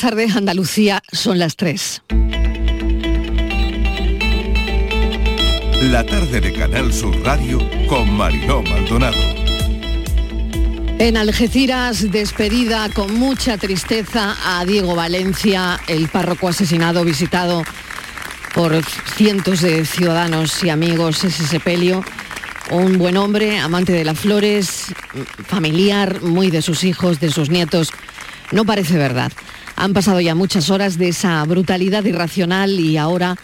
tarde, Andalucía, son las 3. La tarde de Canal Sur Radio con Mariló Maldonado. En Algeciras, despedida con mucha tristeza a Diego Valencia, el párroco asesinado visitado por cientos de ciudadanos y amigos ese sepelio. Un buen hombre, amante de las flores, familiar, muy de sus hijos, de sus nietos. No parece verdad. Han pasado ya muchas horas de esa brutalidad irracional y ahora,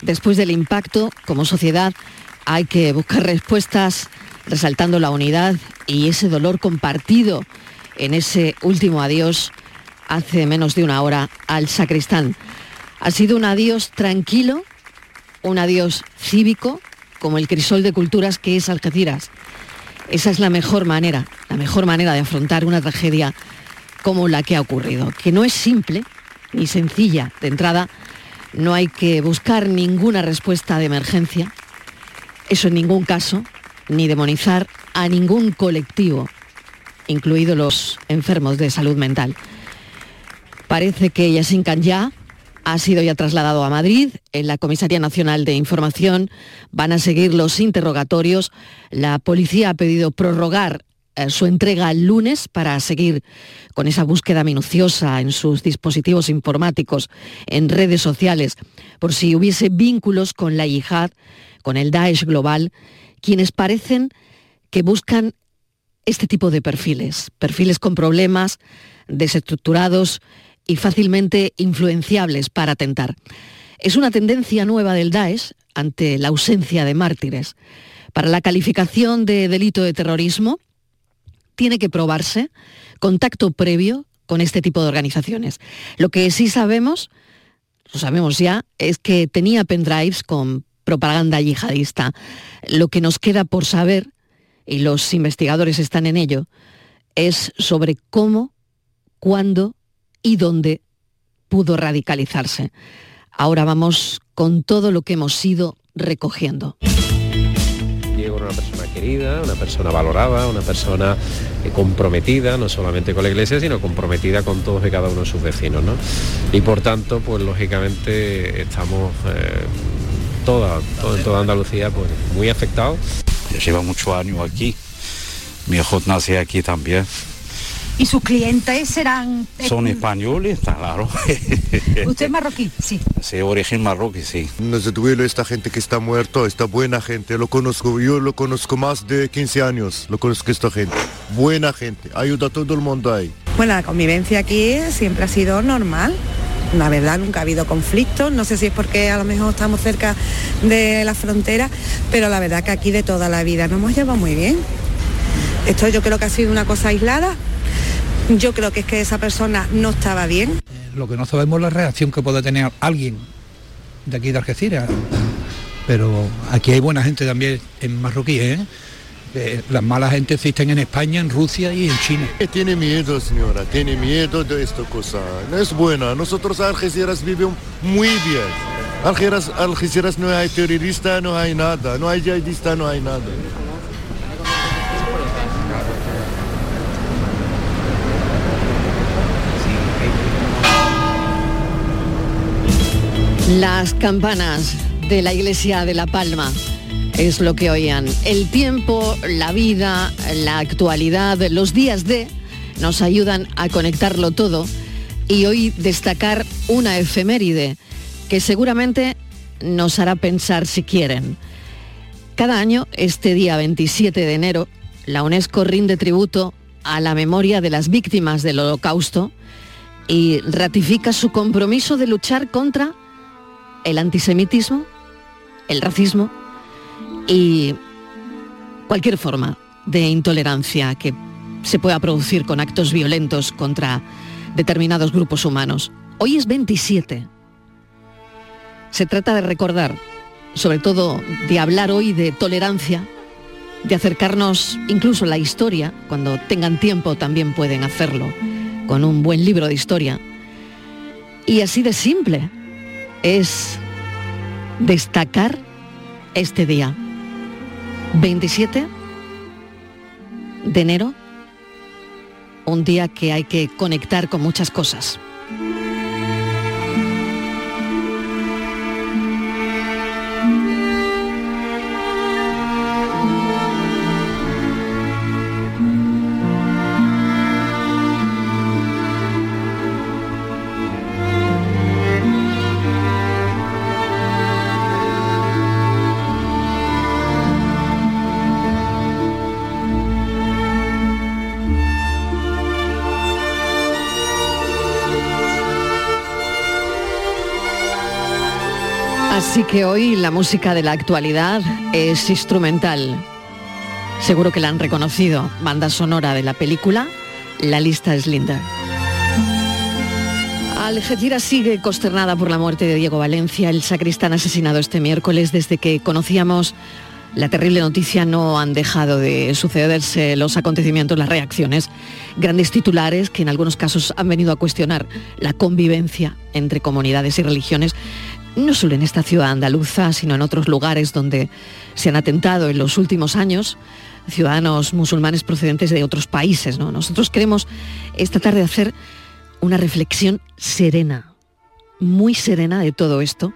después del impacto, como sociedad, hay que buscar respuestas resaltando la unidad y ese dolor compartido en ese último adiós hace menos de una hora al sacristán. Ha sido un adiós tranquilo, un adiós cívico, como el crisol de culturas que es Algeciras. Esa es la mejor manera, la mejor manera de afrontar una tragedia como la que ha ocurrido, que no es simple ni sencilla. De entrada, no hay que buscar ninguna respuesta de emergencia, eso en ningún caso, ni demonizar a ningún colectivo, incluidos los enfermos de salud mental. Parece que Yasin ya ha sido ya trasladado a Madrid. En la Comisaría Nacional de Información van a seguir los interrogatorios. La policía ha pedido prorrogar su entrega el lunes para seguir con esa búsqueda minuciosa en sus dispositivos informáticos, en redes sociales, por si hubiese vínculos con la yihad, con el Daesh global, quienes parecen que buscan este tipo de perfiles, perfiles con problemas, desestructurados y fácilmente influenciables para atentar. Es una tendencia nueva del Daesh ante la ausencia de mártires. Para la calificación de delito de terrorismo, tiene que probarse contacto previo con este tipo de organizaciones. Lo que sí sabemos, lo sabemos ya, es que tenía pendrives con propaganda yihadista. Lo que nos queda por saber, y los investigadores están en ello, es sobre cómo, cuándo y dónde pudo radicalizarse. Ahora vamos con todo lo que hemos ido recogiendo una persona valorada, una persona eh, comprometida, no solamente con la iglesia, sino comprometida con todos y cada uno de sus vecinos. Y por tanto, pues lógicamente estamos eh, toda, en toda Andalucía pues, muy afectados. Lleva muchos años aquí, mi hijo nace aquí también. ¿Y sus clientes serán...? Eh, Son españoles, está claro. ¿Usted es marroquí? Sí. Sí, origen marroquí, sí. No se duele esta gente que está muerto, esta buena gente, lo conozco, yo lo conozco más de 15 años, lo conozco esta gente. Buena gente, ayuda a todo el mundo ahí. Bueno, la convivencia aquí siempre ha sido normal. La verdad, nunca ha habido conflictos, no sé si es porque a lo mejor estamos cerca de la frontera, pero la verdad que aquí de toda la vida nos hemos llevado muy bien. Esto yo creo que ha sido una cosa aislada, yo creo que es que esa persona no estaba bien. Eh, lo que no sabemos es la reacción que puede tener alguien de aquí de Algeciras. Pero aquí hay buena gente también en marroquí, ¿eh? eh las malas gente existen en España, en Rusia y en China. Tiene miedo, señora, tiene miedo de esta cosa. No es buena. Nosotros Algeciras vivimos muy bien. Algeciras, Algeciras no hay terrorista, no hay nada. No hay yihadista, no hay nada. Las campanas de la iglesia de La Palma es lo que oían. El tiempo, la vida, la actualidad, los días de nos ayudan a conectarlo todo y hoy destacar una efeméride que seguramente nos hará pensar si quieren. Cada año, este día 27 de enero, la UNESCO rinde tributo a la memoria de las víctimas del holocausto y ratifica su compromiso de luchar contra el antisemitismo, el racismo y cualquier forma de intolerancia que se pueda producir con actos violentos contra determinados grupos humanos. Hoy es 27. Se trata de recordar, sobre todo de hablar hoy de tolerancia, de acercarnos incluso a la historia, cuando tengan tiempo también pueden hacerlo, con un buen libro de historia. Y así de simple, es destacar este día. 27 de enero, un día que hay que conectar con muchas cosas. Así que hoy la música de la actualidad es instrumental. Seguro que la han reconocido. Banda sonora de la película La lista es linda. Algeciras sigue consternada por la muerte de Diego Valencia, el sacristán asesinado este miércoles. Desde que conocíamos la terrible noticia no han dejado de sucederse los acontecimientos, las reacciones. Grandes titulares que en algunos casos han venido a cuestionar la convivencia entre comunidades y religiones, no solo en esta ciudad andaluza, sino en otros lugares donde se han atentado en los últimos años ciudadanos musulmanes procedentes de otros países. ¿no? Nosotros queremos esta tarde hacer una reflexión serena, muy serena de todo esto.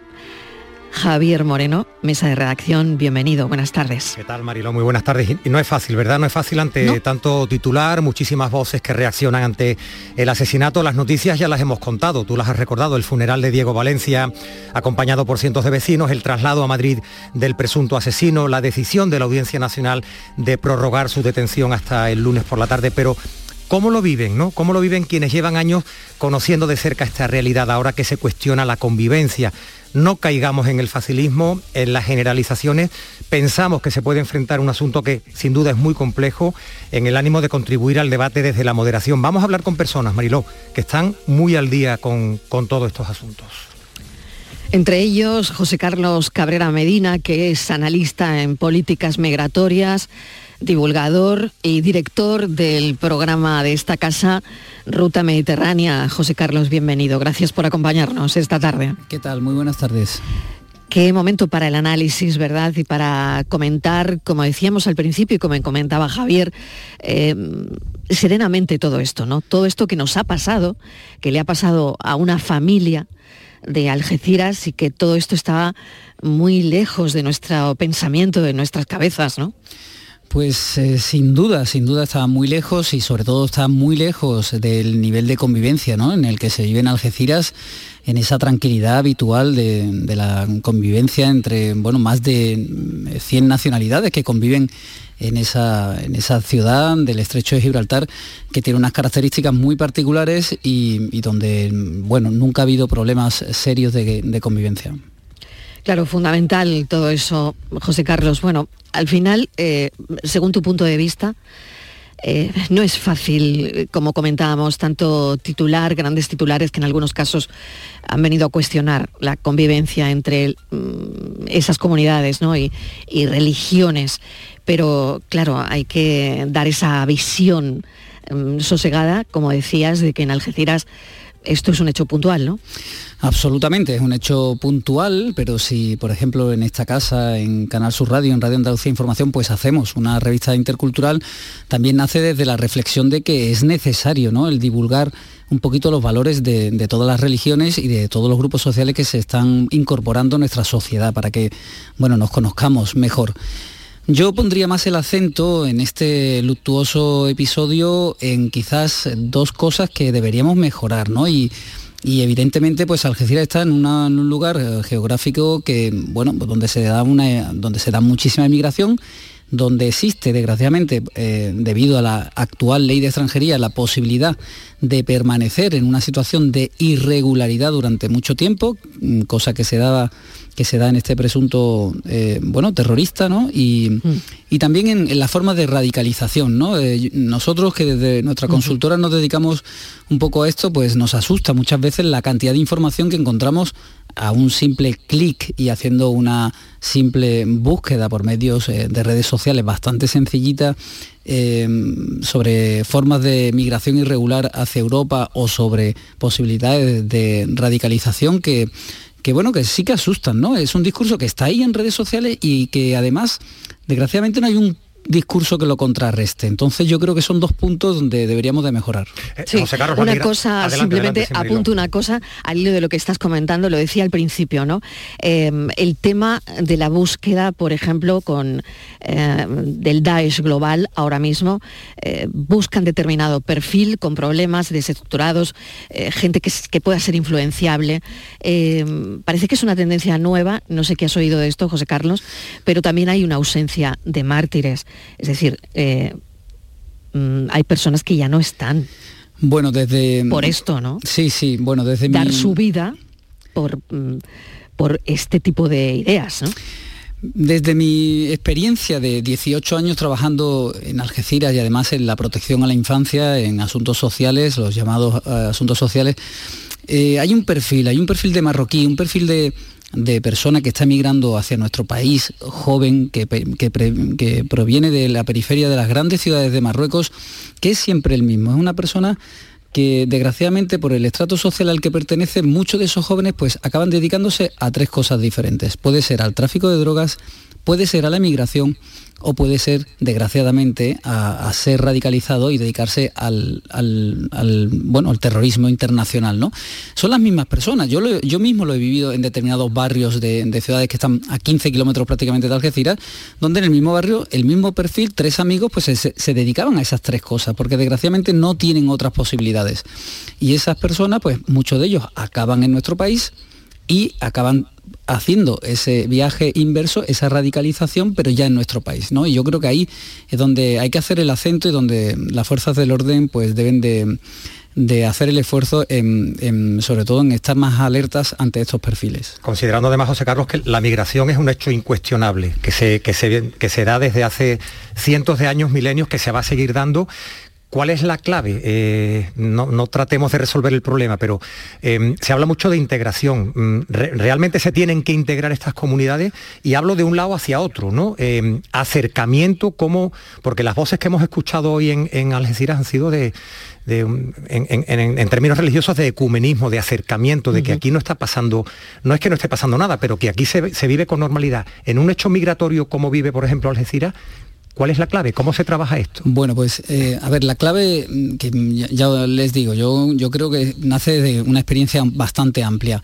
Javier Moreno, mesa de redacción, bienvenido, buenas tardes. ¿Qué tal, Marilo? Muy buenas tardes. Y no es fácil, ¿verdad? No es fácil ante tanto titular, muchísimas voces que reaccionan ante el asesinato. Las noticias ya las hemos contado, tú las has recordado, el funeral de Diego Valencia, acompañado por cientos de vecinos, el traslado a Madrid del presunto asesino, la decisión de la Audiencia Nacional de prorrogar su detención hasta el lunes por la tarde, pero ¿Cómo lo viven, no? ¿Cómo lo viven quienes llevan años conociendo de cerca esta realidad ahora que se cuestiona la convivencia? No caigamos en el facilismo, en las generalizaciones. Pensamos que se puede enfrentar un asunto que sin duda es muy complejo en el ánimo de contribuir al debate desde la moderación. Vamos a hablar con personas, Mariló, que están muy al día con, con todos estos asuntos. Entre ellos, José Carlos Cabrera Medina, que es analista en políticas migratorias divulgador y director del programa de esta casa, Ruta Mediterránea. José Carlos, bienvenido. Gracias por acompañarnos esta tarde. ¿Qué tal? Muy buenas tardes. Qué momento para el análisis, ¿verdad? Y para comentar, como decíamos al principio y como comentaba Javier, eh, serenamente todo esto, ¿no? Todo esto que nos ha pasado, que le ha pasado a una familia de Algeciras y que todo esto estaba muy lejos de nuestro pensamiento, de nuestras cabezas, ¿no? Pues eh, sin duda, sin duda está muy lejos y sobre todo está muy lejos del nivel de convivencia ¿no? en el que se vive en Algeciras, en esa tranquilidad habitual de, la convivencia entre bueno, más de 100 nacionalidades que conviven en esa, en esa ciudad del estrecho de Gibraltar, que tiene unas características muy particulares y, donde bueno, nunca ha habido problemas serios de convivencia. Claro, fundamental todo eso, José Carlos. Bueno, al final, eh, según tu punto de vista, eh, no es fácil, como comentábamos, tanto titular, grandes titulares que en algunos casos han venido a cuestionar la convivencia entre mm, esas comunidades y, religiones. Pero claro, hay que dar esa visión mm, sosegada, como decías, de que en Algeciras esto es un hecho puntual, ¿no? Absolutamente, es un hecho puntual, pero si, por ejemplo, en esta casa, en Canal Sur Radio, en Radio Andalucía Información, pues hacemos una revista intercultural, también nace desde la reflexión de que es necesario ¿no? el divulgar un poquito los valores de, de, todas las religiones y de todos los grupos sociales que se están incorporando a nuestra sociedad para que bueno, nos conozcamos mejor. Yo pondría más el acento en este luctuoso episodio en quizás dos cosas que deberíamos mejorar, ¿no? Y evidentemente pues Algeciras está en, un lugar eh, geográfico que bueno pues, donde se da una donde se da muchísima inmigración donde existe desgraciadamente eh, debido a la actual ley de extranjería la posibilidad de permanecer en una situación de irregularidad durante mucho tiempo mm, cosa que se daba que se da en este presunto eh, bueno, terrorista, ¿no? Y, mm. también en, la forma de radicalización, ¿no? Eh, nosotros que desde nuestra consultora nos dedicamos un poco a esto, pues nos asusta muchas veces la cantidad de información que encontramos a un simple clic y haciendo una simple búsqueda por medios eh, de redes sociales bastante sencillita sobre formas de migración irregular hacia Europa o sobre posibilidades de radicalización que que bueno, que sí que asustan, ¿no? Es un discurso que está ahí en redes sociales y que además, desgraciadamente, no hay un discurso que lo contrarreste. Entonces yo creo que son dos puntos donde deberíamos de mejorar. Eh, sí, una cosa, simplemente apunto una cosa al hilo de lo que estás comentando, lo decía al principio, ¿no? Em, el tema de la búsqueda, por ejemplo, con em, del Daesh global ahora mismo, eh, buscan determinado perfil con problemas desestructurados, eh, gente que, que, pueda ser influenciable. Em, parece que es una tendencia nueva, no sé qué has oído de esto, José Carlos, pero también hay una ausencia de mártires. Es decir, eh, mm, hay personas que ya no están. Bueno, desde... Por esto, ¿no? Sí, sí, bueno, desde Dar su vida por... Mm, por este tipo de ideas. ¿no? Desde mi experiencia de 18 años trabajando en Algeciras y además en la protección a la infancia, en asuntos sociales, los llamados eh, asuntos sociales, eh, hay un perfil, hay un perfil de marroquí, un perfil de, persona que está emigrando hacia nuestro país, joven, que, que, proviene de la periferia de las grandes ciudades de Marruecos, que es siempre el mismo. Es una persona que desgraciadamente por el estrato social al que pertenece, muchos de esos jóvenes pues acaban dedicándose a tres cosas diferentes. Puede ser al tráfico de drogas, puede ser a la emigración o puede ser, desgraciadamente, a, ser radicalizado y dedicarse al, bueno, al terrorismo internacional. ¿no? Son las mismas personas. Yo, yo mismo lo he vivido en determinados barrios de, ciudades que están a 15 kilómetros prácticamente de Algeciras, donde en el mismo barrio, el mismo perfil, tres amigos, pues se, dedicaban a esas tres cosas, porque desgraciadamente no tienen otras posibilidades. Y esas personas, pues muchos de ellos acaban en nuestro país y acaban haciendo ese viaje inverso, esa radicalización, pero ya en nuestro país. ¿no? Y yo creo que ahí es donde hay que hacer el acento y donde las fuerzas del orden pues, deben de, hacer el esfuerzo, sobre todo en estar más alertas ante estos perfiles. Considerando además, José Carlos, que la migración es un hecho incuestionable, que se, que se, que se da desde hace cientos de años, milenios, que se va a seguir dando, ¿Cuál es la clave? Eh, no, tratemos de resolver el problema, pero em, se habla mucho de integración. Mm, realmente se tienen que integrar estas comunidades y hablo de un lado hacia otro, ¿no? Em, acercamiento, como, porque las voces que hemos escuchado hoy en, Algeciras han sido de, en, términos religiosos de ecumenismo, de acercamiento, de que aquí no está pasando, no es que no esté pasando nada, pero que aquí se, se vive con normalidad. En un hecho migratorio como vive, por ejemplo, Algeciras, ¿Cuál es la clave? ¿Cómo se trabaja esto? Bueno, pues eh, a ver, la clave, mm, que ya, les digo, yo, yo creo que nace de una experiencia bastante amplia.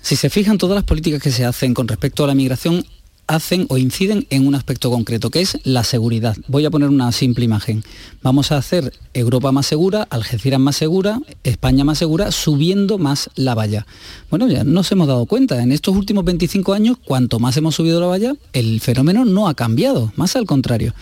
Si se fijan todas las políticas que se hacen con respecto a la migración, hacen o inciden en un aspecto concreto, que es la seguridad. Voy a poner una simple imagen. Vamos a hacer Europa más segura, Algeciras más segura, España más segura, subiendo más la valla. Bueno, ya nos hemos dado cuenta, en estos últimos 25 años, cuanto más hemos subido la valla, el fenómeno no ha cambiado, más al contrario.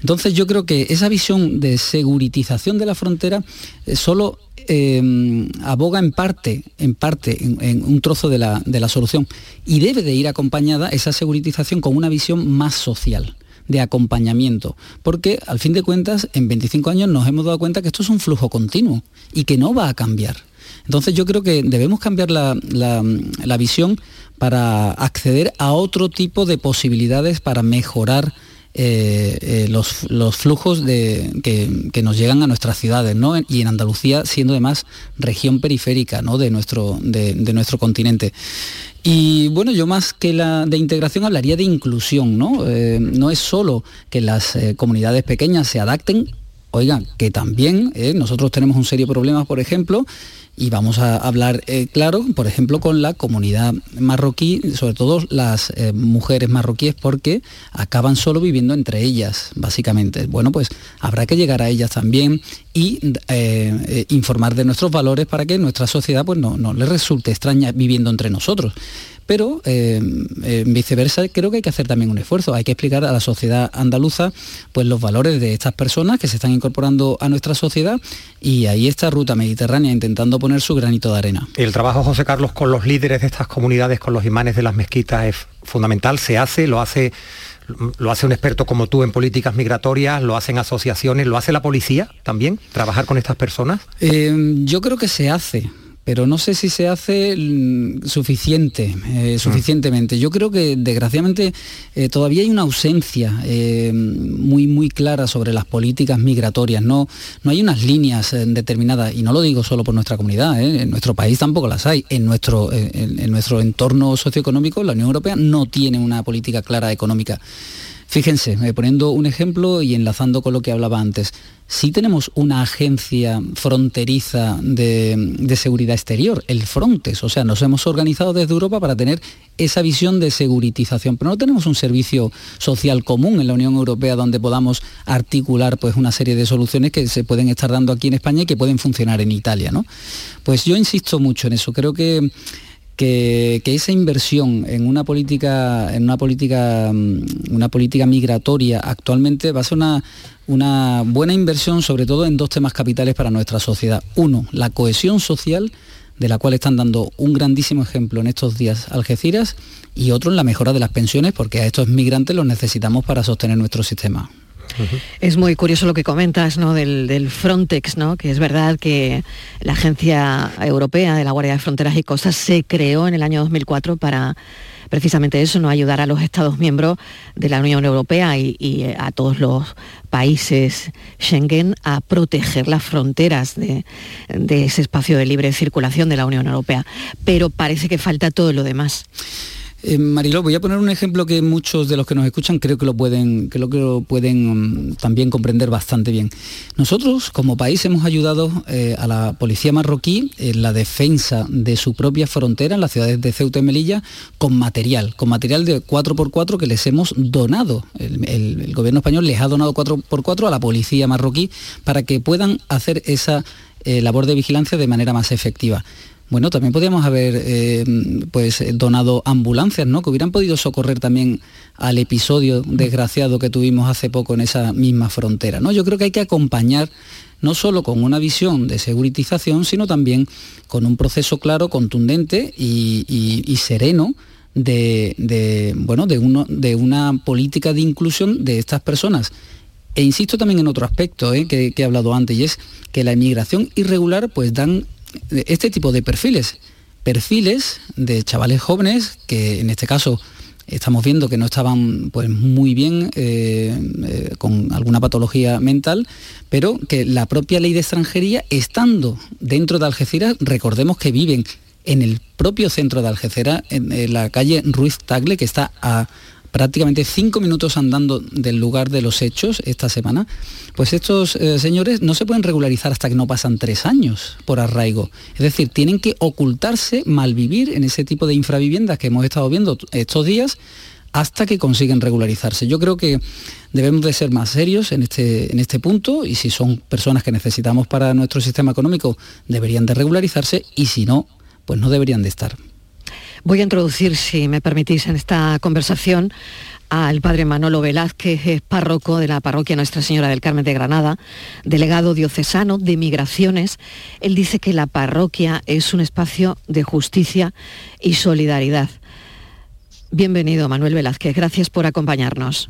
Entonces yo creo que esa visión de seguritización de la frontera eh, solo Em, aboga en parte, en parte, en, un trozo de la, de la solución y debe de ir acompañada esa seguritización con una visión más social de acompañamiento, porque al fin de cuentas en 25 años nos hemos dado cuenta que esto es un flujo continuo y que no va a cambiar. Entonces yo creo que debemos cambiar la, la visión para acceder a otro tipo de posibilidades para mejorar eh, eh, los, flujos que, nos llegan a nuestras ciudades, ¿no? Y en Andalucía, siendo además región periférica ¿no? de, nuestro, de, nuestro continente. Y bueno, yo más que la de integración hablaría de inclusión, ¿no? Eh, no es solo que las comunidades pequeñas se adapten, oigan, que también nosotros tenemos un serio problema, por ejemplo, y vamos a hablar, eh, claro, por ejemplo, con la comunidad marroquí, sobre todo las eh, mujeres marroquíes, porque acaban solo viviendo entre ellas, básicamente. Bueno, pues habrá que llegar a ellas también y eh, informar de nuestros valores para que nuestra sociedad pues, no, no les resulte extraña viviendo entre nosotros pero eh, viceversa creo que hay que hacer también un esfuerzo, hay que explicar a la sociedad andaluza pues los valores de estas personas que se están incorporando a nuestra sociedad y ahí está Ruta Mediterránea intentando poner su granito de arena. El trabajo, José Carlos, con los líderes de estas comunidades, con los imanes de las mezquitas es fundamental, se hace, lo hace lo hace un experto como tú en políticas migratorias, lo hacen asociaciones, lo hace la policía también, trabajar con estas personas. Eh, yo creo que se hace pero no sé si se hace mm, suficiente, eh, suficientemente. Yo creo que desgraciadamente eh, todavía hay una ausencia eh, muy, muy clara sobre las políticas migratorias. No, no hay unas líneas determinadas, y no lo digo solo por nuestra comunidad, en nuestro país tampoco las hay. En nuestro, en nuestro entorno socioeconómico, la Unión Europea no tiene una política clara económica. Fíjense, poniendo un ejemplo y enlazando con lo que hablaba antes, sí tenemos una agencia fronteriza de, seguridad exterior, el Frontex, o sea, nos hemos organizado desde Europa para tener esa visión de seguritización, pero no tenemos un servicio social común en la Unión Europea donde podamos articular pues, una serie de soluciones que se pueden estar dando aquí en España y que pueden funcionar en Italia. ¿no? Pues yo insisto mucho en eso, creo que que, esa inversión en una política, en una política, mm, una política migratoria actualmente va a ser una, una buena inversión, sobre todo en dos temas capitales para nuestra sociedad. Uno, la cohesión social de la cual están dando un grandísimo ejemplo en estos días Algeciras y otro en la mejora de las pensiones, porque a estos migrantes los necesitamos para sostener nuestro sistema. Es muy curioso lo que comentas ¿no? del, Frontex, ¿no? que es verdad que la Agencia Europea de la Guardia de Fronteras y Costas se creó en el año 2004 para precisamente eso, no ayudar a los Estados miembros de la Unión Europea y, eh, a todos los países Schengen a proteger las fronteras de ese espacio de libre circulación de la Unión Europea. Pero parece que falta todo lo demás. Eh, Mariló, voy a poner un ejemplo que muchos de los que nos escuchan creo que lo pueden, lo, que lo pueden mm, también comprender bastante bien. Nosotros, como país, hemos ayudado eh, a la policía marroquí en la defensa de su propia frontera en las ciudades de Ceuta y Melilla con material, con material de 4x4 que les hemos donado. El, gobierno español les ha donado 4x4 a la policía marroquí para que puedan hacer esa eh, labor de vigilancia de manera más efectiva. Bueno, también podríamos haber eh, pues, donado ambulancias, ¿no? Que hubieran podido socorrer también al episodio desgraciado que tuvimos hace poco en esa misma frontera. ¿no? Yo creo que hay que acompañar no solo con una visión de seguritización, sino también con un proceso claro, contundente y, sereno de, bueno, de, una política de inclusión de estas personas. E insisto también en otro aspecto ¿eh? que, que, he hablado antes, y es que la inmigración irregular pues dan este tipo de perfiles, perfiles de chavales jóvenes que en este caso estamos viendo que no estaban pues, muy bien eh, eh, con alguna patología mental, pero que la propia ley de extranjería, estando dentro de Algeciras, recordemos que viven en el propio centro de Algeciras, en la calle Ruiz Tagle, que está a prácticamente cinco minutos andando del lugar de los hechos esta semana, pues estos eh, señores no se pueden regularizar hasta que no pasan tres años por arraigo. Es decir, tienen que ocultarse, malvivir en ese tipo de infraviviendas que hemos estado viendo estos días hasta que consiguen regularizarse. Yo creo que debemos de ser más serios en este, en este punto y si son personas que necesitamos para nuestro sistema económico, deberían de regularizarse y si no, pues no deberían de estar. Voy a introducir, si me permitís, en esta conversación al padre Manolo Velázquez, es párroco de la parroquia Nuestra Señora del Carmen de Granada, delegado diocesano de migraciones. Él dice que la parroquia es un espacio de justicia y solidaridad. Bienvenido, Manuel Velázquez. Gracias por acompañarnos.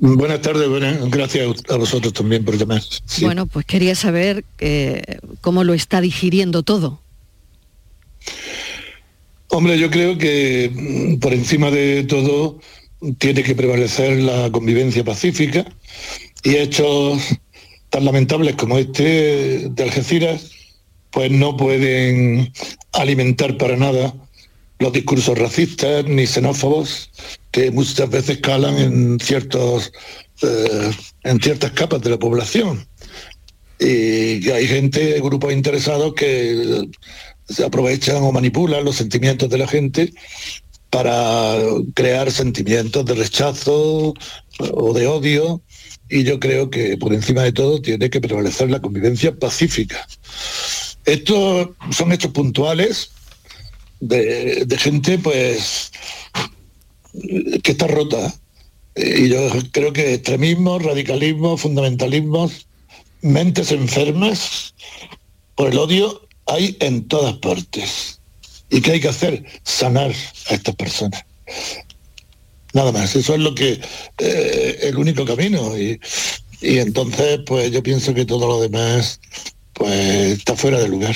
Buenas tardes, gracias a vosotros también por llamar. Bueno, pues quería saber eh, cómo lo está digiriendo todo. Hombre, yo creo que mm, por encima de todo tiene que prevalecer la convivencia pacífica y hechos tan lamentables como este de Algeciras, pues no pueden alimentar para nada los discursos racistas ni xenófobos que muchas veces calan en ciertos eh, en ciertas capas de la población. Y hay gente, grupos interesados que se aprovechan o manipulan los sentimientos de la gente para crear sentimientos de rechazo o de odio y yo creo que por encima de todo tiene que prevalecer la convivencia pacífica. Estos son hechos puntuales de, gente pues que está rota. Y yo creo que extremismo, radicalismo, fundamentalismo, mentes enfermas por el odio hay en todas partes. ¿Y qué hay que hacer? Sanar a estas personas. Nada más, eso es lo que eh, el único camino. Y, entonces, pues yo pienso que todo lo demás pues está fuera de lugar.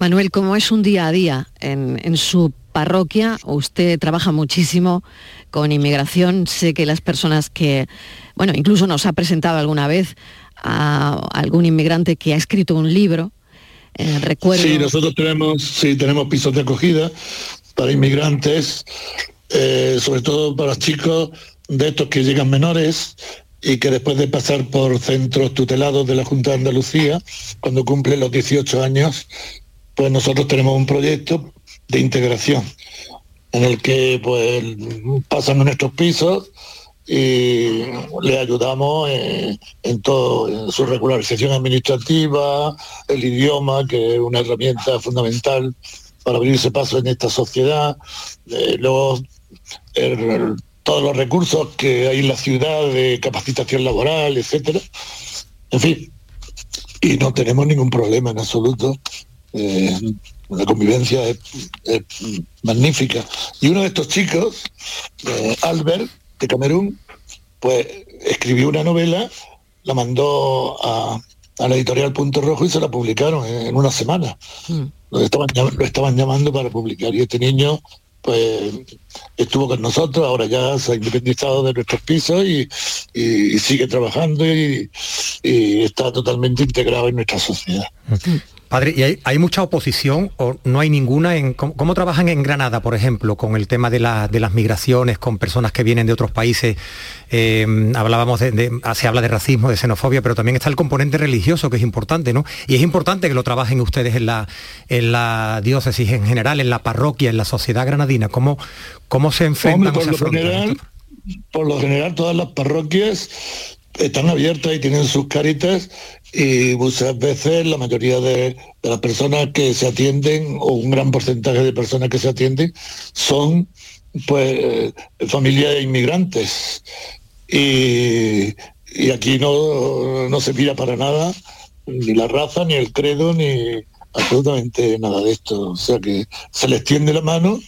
Manuel, ¿cómo es un día a día en, en su parroquia? Usted trabaja muchísimo con inmigración. Sé que las personas que, bueno, incluso nos ha presentado alguna vez a algún inmigrante que ha escrito un libro recuerdo... Sí, nosotros tenemos, tenemos pisos de acogida para inmigrantes, eh, sobre todo para chicos de estos que llegan menores y que después de pasar por centros tutelados de la Junta de Andalucía, cuando cumplen los 18 años, pues nosotros tenemos un proyecto de integración en el que pues pasan nuestros pisos y le ayudamos en, todo, en su regularización administrativa, el idioma, que es una herramienta fundamental para abrirse paso en esta sociedad, eh, luego todos los recursos que hay en la ciudad de capacitación laboral, etcétera. En fin, y no tenemos ningún problema en absoluto eh, la convivencia es, magnífica. Y uno de estos chicos, eh, Albert, de Camerún, pues escribió una novela, la mandó a, la editorial Punto Rojo y se la publicaron en, una semana. Mm. Lo, estaban, lo estaban llamando para publicar. Y este niño pues estuvo con nosotros, ahora ya se ha independizado de nuestros pisos y, sigue trabajando y, está totalmente integrado en nuestra sociedad. Mm. Padre, ¿y hay, mucha oposición o no hay ninguna? En, ¿cómo, trabajan en Granada, por ejemplo, con el tema de, las migraciones, con personas que vienen de otros países? Eh, hablábamos de, se habla de racismo, de xenofobia, pero también está el componente religioso, que es importante, ¿no? Y es importante que lo trabajen ustedes en la, en la diócesis en general, en la parroquia, en la sociedad granadina. ¿Cómo, cómo se enfrentan por, lo general, por lo general, todas las parroquias están abiertas y tienen sus caritas y muchas veces la mayoría de, las personas que se atienden o un gran porcentaje de personas que se atienden son pues familias inmigrantes. Y, aquí no, no se mira para nada ni la raza ni el credo ni absolutamente nada de esto. O sea que se les tiende la mano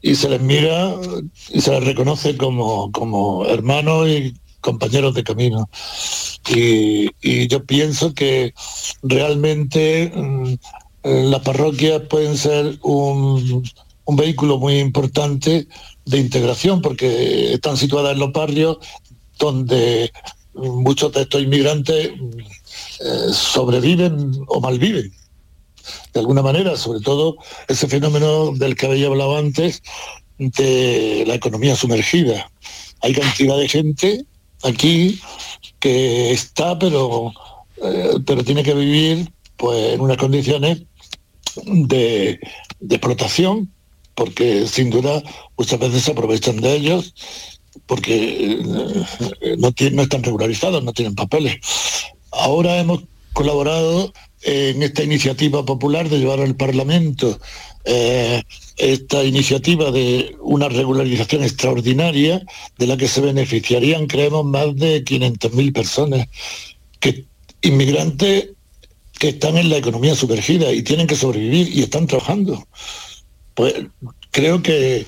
y se les mira y se les reconoce como, como hermanos y compañeros de camino. Y, yo pienso que realmente mm, las parroquias pueden ser un, vehículo muy importante de integración porque están situadas en los barrios donde muchos de estos inmigrantes mm, eh, sobreviven o malviven. De alguna manera, sobre todo ese fenómeno del que había hablado antes, de la economía sumergida. Hay cantidad de gente aquí que está, pero, eh, pero tiene que vivir pues, en unas condiciones de, explotación, porque sin duda muchas veces se aprovechan de ellos porque eh, no, no están regularizados, no tienen papeles. Ahora hemos colaborado en esta iniciativa popular de llevar al Parlamento eh, esta iniciativa de una regularización extraordinaria de la que se beneficiarían, creemos, más de 500.000 personas, que inmigrantes que están en la economía sumergida y tienen que sobrevivir y están trabajando. Pues creo que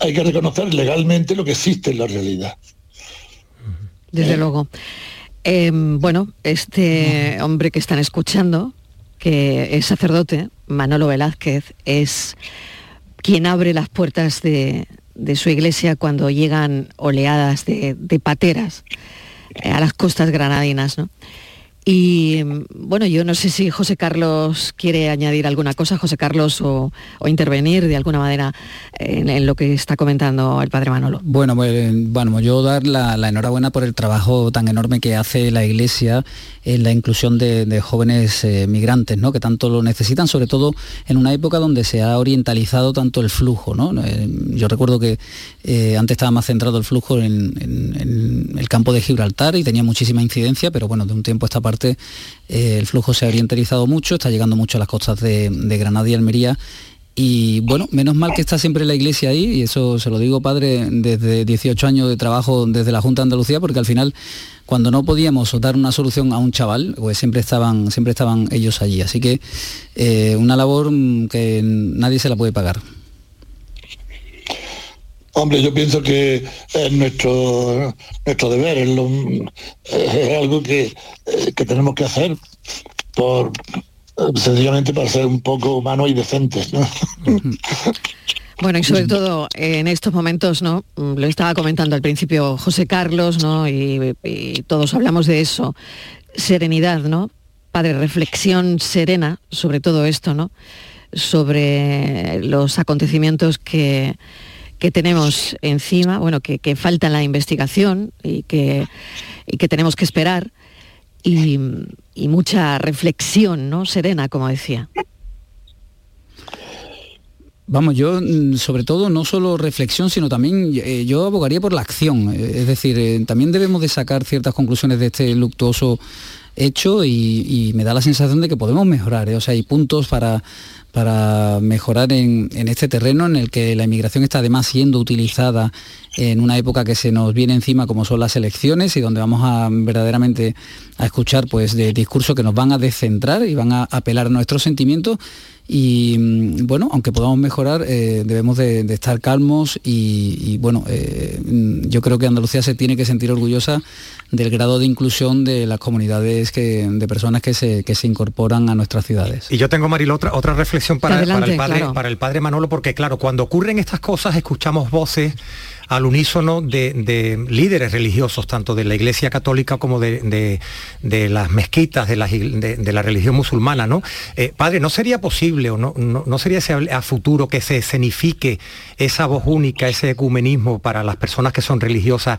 hay que reconocer legalmente lo que existe en la realidad. Desde luego. Em, bueno, este hombre que están escuchando, que es sacerdote, Manolo Velázquez, es quien abre las puertas de, su iglesia cuando llegan oleadas de, pateras eh, a las costas granadinas. ¿no? Y bueno, yo no sé si José Carlos quiere añadir alguna cosa, José Carlos, o, intervenir de alguna manera en, lo que está comentando el padre Manolo. Bueno, pues, bueno yo dar la, enhorabuena por el trabajo tan enorme que hace la Iglesia en la inclusión de, jóvenes eh, migrantes, ¿no? que tanto lo necesitan, sobre todo en una época donde se ha orientalizado tanto el flujo. ¿no? Eh, yo recuerdo que eh, antes estaba más centrado el flujo en, en el campo de Gibraltar y tenía muchísima incidencia, pero bueno, de un tiempo esta parte eh, el flujo se ha orientalizado mucho, está llegando mucho a las costas de, Granada y Almería y bueno, menos mal que está siempre la iglesia ahí, y eso se lo digo, padre, desde 18 años de trabajo desde la Junta de Andalucía, porque al final, cuando no podíamos dar una solución a un chaval, pues siempre estaban, siempre estaban ellos allí. Así que eh, una labor que nadie se la puede pagar. Hombre, yo pienso que es nuestro, nuestro deber, es, algo que, eh, que, tenemos que hacer por sencillamente para ser un poco humanos y decentes. Bueno, y sobre todo en estos momentos, ¿no? Lo estaba comentando al principio José Carlos, ¿no? Y, y, todos hablamos de eso. Serenidad, ¿no? Padre, reflexión serena sobre todo esto, ¿no? Sobre los acontecimientos que, que tenemos encima, bueno, que, falta la investigación y que, que tenemos que esperar, y, mucha reflexión, ¿no? Serena, como decía. Vamos, yo mm, sobre todo no solo reflexión, sino también eh, yo abogaría por la acción. Es decir, eh, también debemos de sacar ciertas conclusiones de este luctuoso hecho y, me da la sensación de que podemos mejorar. ¿eh? O sea, hay puntos para, para mejorar en, este terreno en el que la inmigración está además siendo utilizada en una época que se nos viene encima como son las elecciones y donde vamos a verdaderamente a escuchar pues de discursos que nos van a descentrar y van a apelar a nuestros sentimientos y mm, bueno, aunque podamos mejorar, eh, debemos de, estar calmos y, bueno, eh, mm, yo creo que Andalucía se tiene que sentir orgullosa del grado de inclusión de las comunidades que, de personas que se, que se incorporan a nuestras ciudades. Y yo tengo, Marilo, otra, otra reflexión para, el padre, para el padre Manolo, porque claro, cuando ocurren estas cosas escuchamos voces al unísono de, líderes religiosos, tanto de la Iglesia Católica como de, las mezquitas de la, la, religión musulmana. ¿no? Eh, padre, ¿no sería posible o no, no, sería a futuro que se escenifique esa voz única, ese ecumenismo para las personas que son religiosas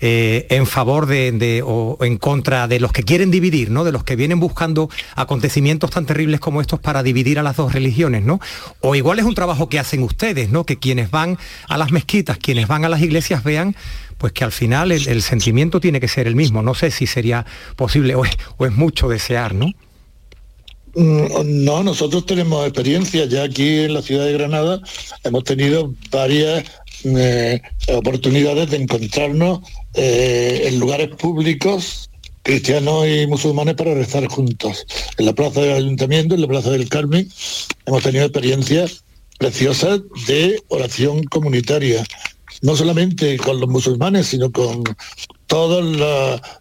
eh, en favor de, o en contra de los que quieren dividir, ¿no? de los que vienen buscando acontecimientos tan terribles como estos para dividir a las dos religiones? ¿no? O igual es un trabajo que hacen ustedes, ¿no? que quienes van a las mezquitas, quienes van a las iglesias vean pues que al final el, sentimiento tiene que ser el mismo. No sé si sería posible o es, mucho desear, ¿no? Mm, no, nosotros tenemos experiencia ya aquí en la ciudad de Granada, hemos tenido varias eh, oportunidades de encontrarnos eh, en lugares públicos cristianos y musulmanes para rezar juntos. En la plaza del ayuntamiento, en la plaza del Carmen, hemos tenido experiencias preciosas de oración comunitaria no solamente con los musulmanes, sino con todos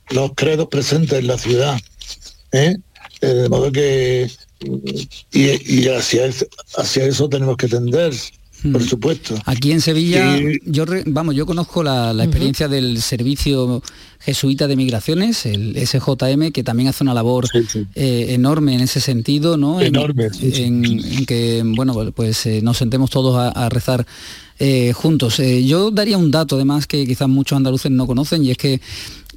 los, credos presentes en la ciudad. ¿eh? Eh, de modo que y, hacia, hacia eso tenemos que tender por hmm. supuesto. Aquí en Sevilla, yo vamos, yo conozco la, experiencia del servicio jesuita de migraciones, el SJM, que también hace una labor eh, enorme en ese sentido, ¿no? Enorme. En, que, bueno, pues nos sentemos todos a rezar eh, juntos. Eh, yo daría un dato además que quizás muchos andaluces no conocen y es que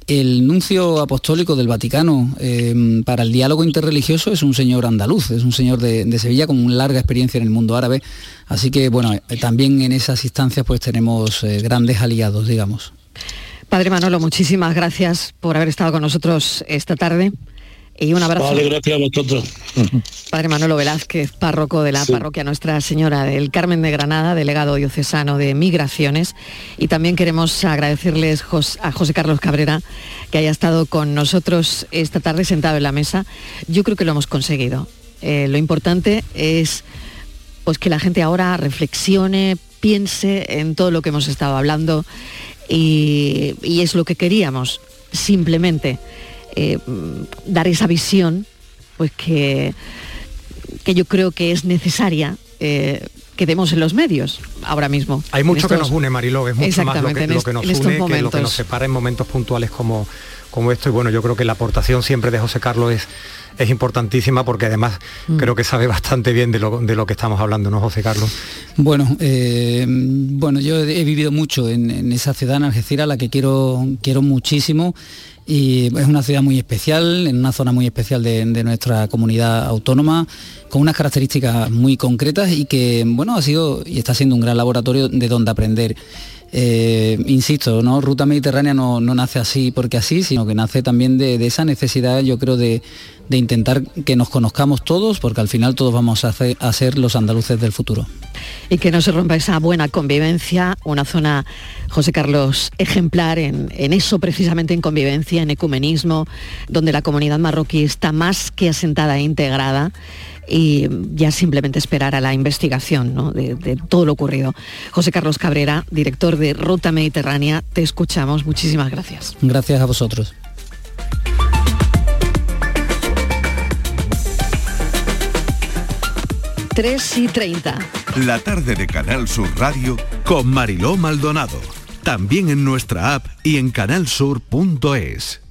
el nuncio apostólico del Vaticano eh, para el diálogo interreligioso es un señor andaluz, es un señor de, Sevilla con una larga experiencia en el mundo árabe. Así que bueno, también en esas instancias pues tenemos grandes aliados, digamos. Padre Manolo, muchísimas gracias por haber estado con nosotros esta tarde. Y un abrazo. Vale, gracias a vosotros. Padre Manolo Velázquez, párroco de la parroquia Nuestra Señora del Carmen de Granada, delegado diocesano de Migraciones. Y también queremos agradecerles a José Carlos Cabrera que haya estado con nosotros esta tarde sentado en la mesa. Yo creo que lo hemos conseguido. Eh, lo importante es pues, que la gente ahora reflexione, piense en todo lo que hemos estado hablando y es lo que queríamos, simplemente eh, dar esa visión pues que, que yo creo que es necesaria eh, que demos en los medios ahora mismo. Hay mucho que nos une, Mariló, es mucho más lo que, nos une que lo que nos separa en momentos puntuales como, como esto. Y bueno, yo creo que la aportación siempre de José Carlos es, es importantísima porque además mm. creo que sabe bastante bien de lo, de lo, que estamos hablando, ¿no, José Carlos? Bueno, eh, bueno yo he vivido mucho en, en, esa ciudad, en Algeciras, la que quiero, quiero muchísimo y es una ciudad muy especial, en una zona muy especial de, nuestra comunidad autónoma, con unas características muy concretas y que, bueno, ha sido y está siendo un gran laboratorio de donde aprender. Eh, insisto, ¿no? Ruta Mediterránea no, nace así porque así, sino que nace también de, esa necesidad, yo creo, de, intentar que nos conozcamos todos, porque al final todos vamos a, a ser los andaluces del futuro. Y que no se rompa esa buena convivencia, una zona, José Carlos, ejemplar en, en eso precisamente en convivencia, en ecumenismo, donde la comunidad marroquí está más que asentada e integrada y ya simplemente esperar a la investigación de, todo lo ocurrido. José Carlos Cabrera, director de Ruta Mediterránea, te escuchamos. Muchísimas gracias. Gracias a vosotros. Tres y 30. La tarde de Canal Sur Radio con Mariló Maldonado. También en nuestra app y en canalsur.es.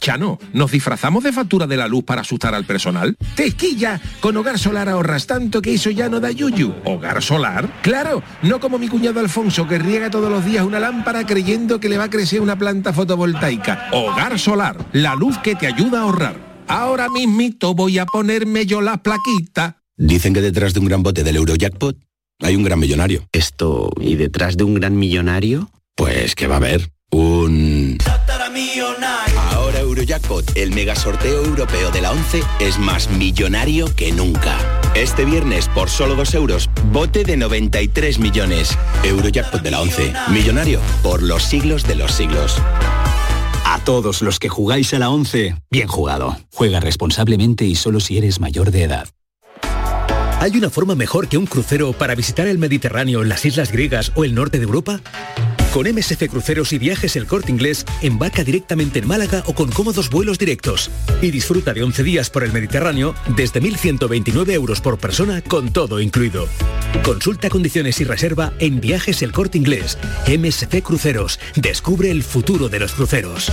Chano, ¿nos disfrazamos de factura de la luz para asustar al personal? ¡Tequilla! Con Hogar Solar ahorras tanto que eso ya no da yuyu. ¿Hogar Solar? ¡Claro! No como mi cuñado Alfonso que riega todos los días una lámpara creyendo que le va a crecer una planta fotovoltaica. Hogar Solar, la luz que te ayuda a ahorrar. Ahora mismito voy a ponerme yo la plaquita. Dicen que detrás de un gran bote del Eurojackpot hay un gran millonario. Esto, ¿y detrás de un gran millonario? Pues que va a haber un... Eurojackpot, el mega sorteo europeo de la 11, es más millonario que nunca. Este viernes, por solo 2 euros, bote de 93 millones. Eurojackpot de la 11, millonario por los siglos de los siglos. A todos los que jugáis a la 11, bien jugado. Juega responsablemente y solo si eres mayor de edad. ¿Hay una forma mejor que un crucero para visitar el Mediterráneo, las islas griegas o el norte de Europa? Con MSF Cruceros y Viajes El Corte Inglés, embarca directamente en Málaga o con cómodos vuelos directos. Y disfruta de 11 días por el Mediterráneo desde 1.129 euros por persona con todo incluido. Consulta condiciones y reserva en Viajes El Corte Inglés. MSF Cruceros. Descubre el futuro de los cruceros.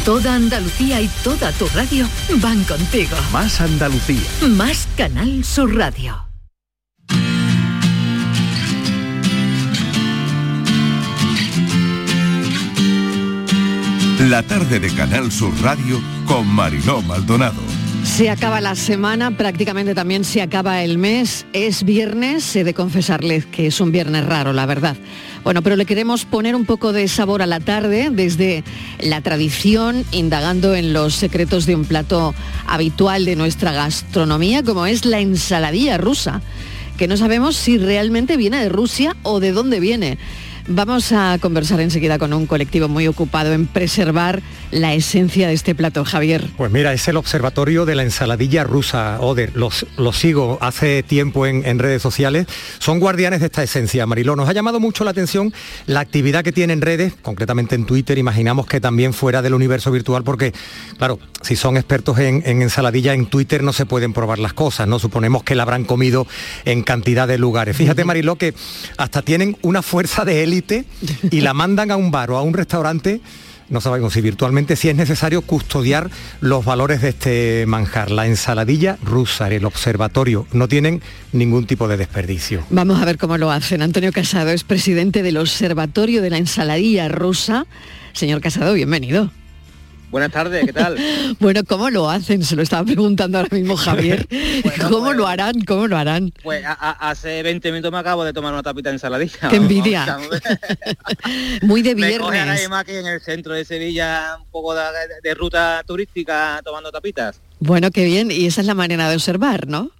Toda Andalucía y toda tu radio van contigo. Más Andalucía. Más Canal Sur Radio. La tarde de Canal Sur Radio con Mariló Maldonado. Se acaba la semana, prácticamente también se acaba el mes. Es viernes, he de confesarles que es un viernes raro, la verdad. Bueno, pero le queremos poner un poco de sabor a la tarde desde la tradición, indagando en los secretos de un plato habitual de nuestra gastronomía, como es la ensaladilla rusa, que no sabemos si realmente viene de Rusia o de dónde viene. Vamos a conversar enseguida con un colectivo muy ocupado en preservar la esencia de este plato, Javier. Pues mira, es el Observatorio de la Ensaladilla Rusa, Oder. Los, los sigo hace tiempo en, en, redes sociales. Son guardianes de esta esencia, Mariló. Nos ha llamado mucho la atención la actividad que tienen redes, concretamente en Twitter. Imaginamos que también fuera del universo virtual, porque, claro, si son expertos en, en ensaladilla, en Twitter no se pueden probar las cosas, ¿no? Suponemos que la habrán comido en cantidad de lugares. Fíjate, Mariló, que hasta tienen una fuerza de y la mandan a un bar o a un restaurante no sabemos si virtualmente, si es necesario custodiar los valores de este manjar. La ensaladilla rusa, el observatorio, no tienen ningún tipo de desperdicio. Vamos a ver cómo lo hacen. Antonio Casado es presidente del Observatorio de la Ensaladilla Rusa. Señor Casado, bienvenido. Buenas tardes, ¿qué tal? bueno, ¿cómo lo hacen? Se lo estaba preguntando ahora mismo Javier. bueno, ¿Cómo pues, lo harán? ¿Cómo lo harán? Pues a, a, hace 20 minutos me acabo de tomar una tapita ensaladilla. ¡Qué envidia! Muy de viernes. Me aquí en el centro de Sevilla un poco de, de, de ruta turística tomando tapitas. Bueno, qué bien. Y esa es la manera de observar, ¿no?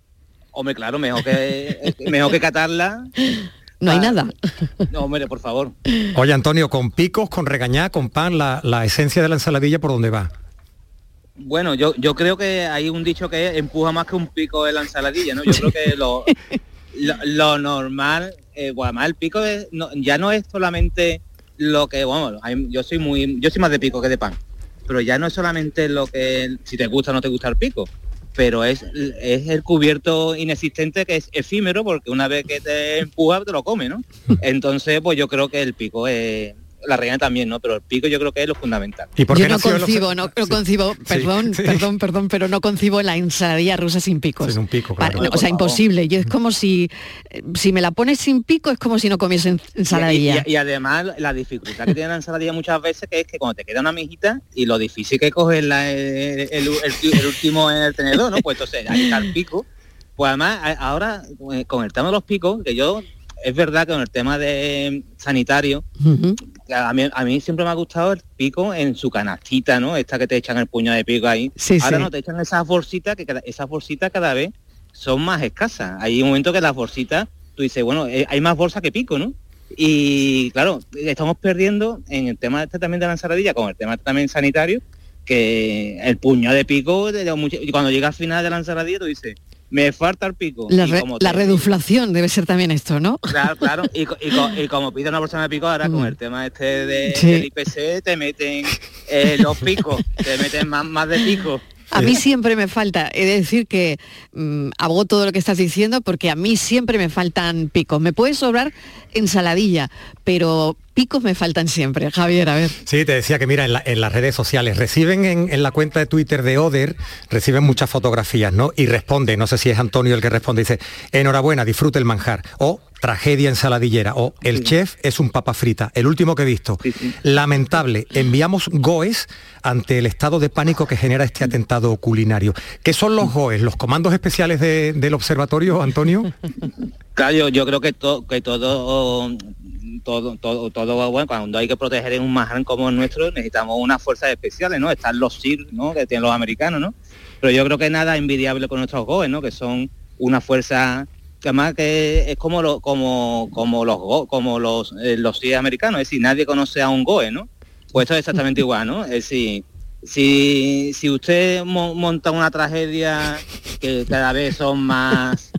Hombre, claro, mejor que, mejor que catarla. No hay nada. No, hombre, por favor. Oye, Antonio, con picos, con regañá, con pan, la, la esencia de la ensaladilla, ¿por dónde va? Bueno, yo, yo creo que hay un dicho que empuja más que un pico de la ensaladilla, ¿no? Yo creo que lo, lo, lo, normal, eh, bueno, además el pico es, no, ya no es solamente lo que, bueno, hay, yo soy muy, yo soy más de pico que de pan, pero ya no es solamente lo que, si te gusta o no te gusta el pico, pero es, es el cubierto inexistente que es efímero porque una vez que te empuja te lo come, ¿no? Entonces, pues yo creo que el pico es la reina también, ¿no? Pero el pico yo creo que es lo fundamental. ¿Y por qué yo no concibo, no, no concibo, perdón, sí, perdón, perdón, pero no concibo la ensaladilla rusa sin picos. Sin un pico, claro. Para, o sea, imposible. Yo es como si, si me la pones sin pico, es como si no comiese ensaladilla. Y, y, y, además la dificultad que tiene la ensaladilla muchas veces que es que cuando te queda una mijita y lo difícil que coges la, el, el, el, el, último en el tenedor, ¿no? Pues entonces ahí está el pico. Pues además, ahora con el tema de los picos, que yo es verdad que con el tema de sanitario, uh -huh. a, mí, a mí siempre me ha gustado el pico en su canastita, ¿no? Esta que te echan el puño de pico ahí. Sí, Ahora sí. no te echan esas bolsitas que cada, esas bolsitas cada vez son más escasas. Hay un momento que las bolsitas, tú dices, bueno, eh, hay más bolsa que pico, ¿no? Y claro, estamos perdiendo en el tema este también de la ensaladilla, con el tema también sanitario, que el puño de pico, cuando llega al final de la ensaladilla, tú dices, me falta el pico. La, re, la reduflación debe ser también esto, ¿no? Claro, claro. Y, y, y como pide una persona de pico, ahora con el tema este de, sí. del IPC te meten eh, los picos, te meten más, más de pico. A mí siempre me falta, he de decir que mmm, hago todo lo que estás diciendo porque a mí siempre me faltan picos. Me puede sobrar ensaladilla, pero picos me faltan siempre. Javier, a ver. Sí, te decía que mira, en, la- en las redes sociales reciben en, en la cuenta de Twitter de Oder, reciben muchas fotografías, ¿no? Y responde, no sé si es Antonio el que responde, dice, enhorabuena, disfrute el manjar. O tragedia ensaladillera. O el chef es un papa frita. El último que he visto. Lamentable. Enviamos GOES ante el estado de pánico que genera este atentado culinario. ¿Qué son los GOES? ¿Los comandos especiales de- del observatorio, Antonio? Claro, yo, yo creo que, to- que todo, todo, todo, todo, bueno, cuando hay que proteger en un manjar como el nuestro, necesitamos unas fuerzas especiales, ¿no? Están los SIR, ¿no? Que tienen los americanos, ¿no? Pero yo creo que nada envidiable con nuestros GOES, ¿no? Que son una fuerza que además que es como lo, como como los Go- como los eh, los SIR americanos, es decir, nadie conoce a un GOE, ¿no? Pues esto es exactamente igual, ¿no? Es decir, si, si usted mo- monta una tragedia que cada vez son más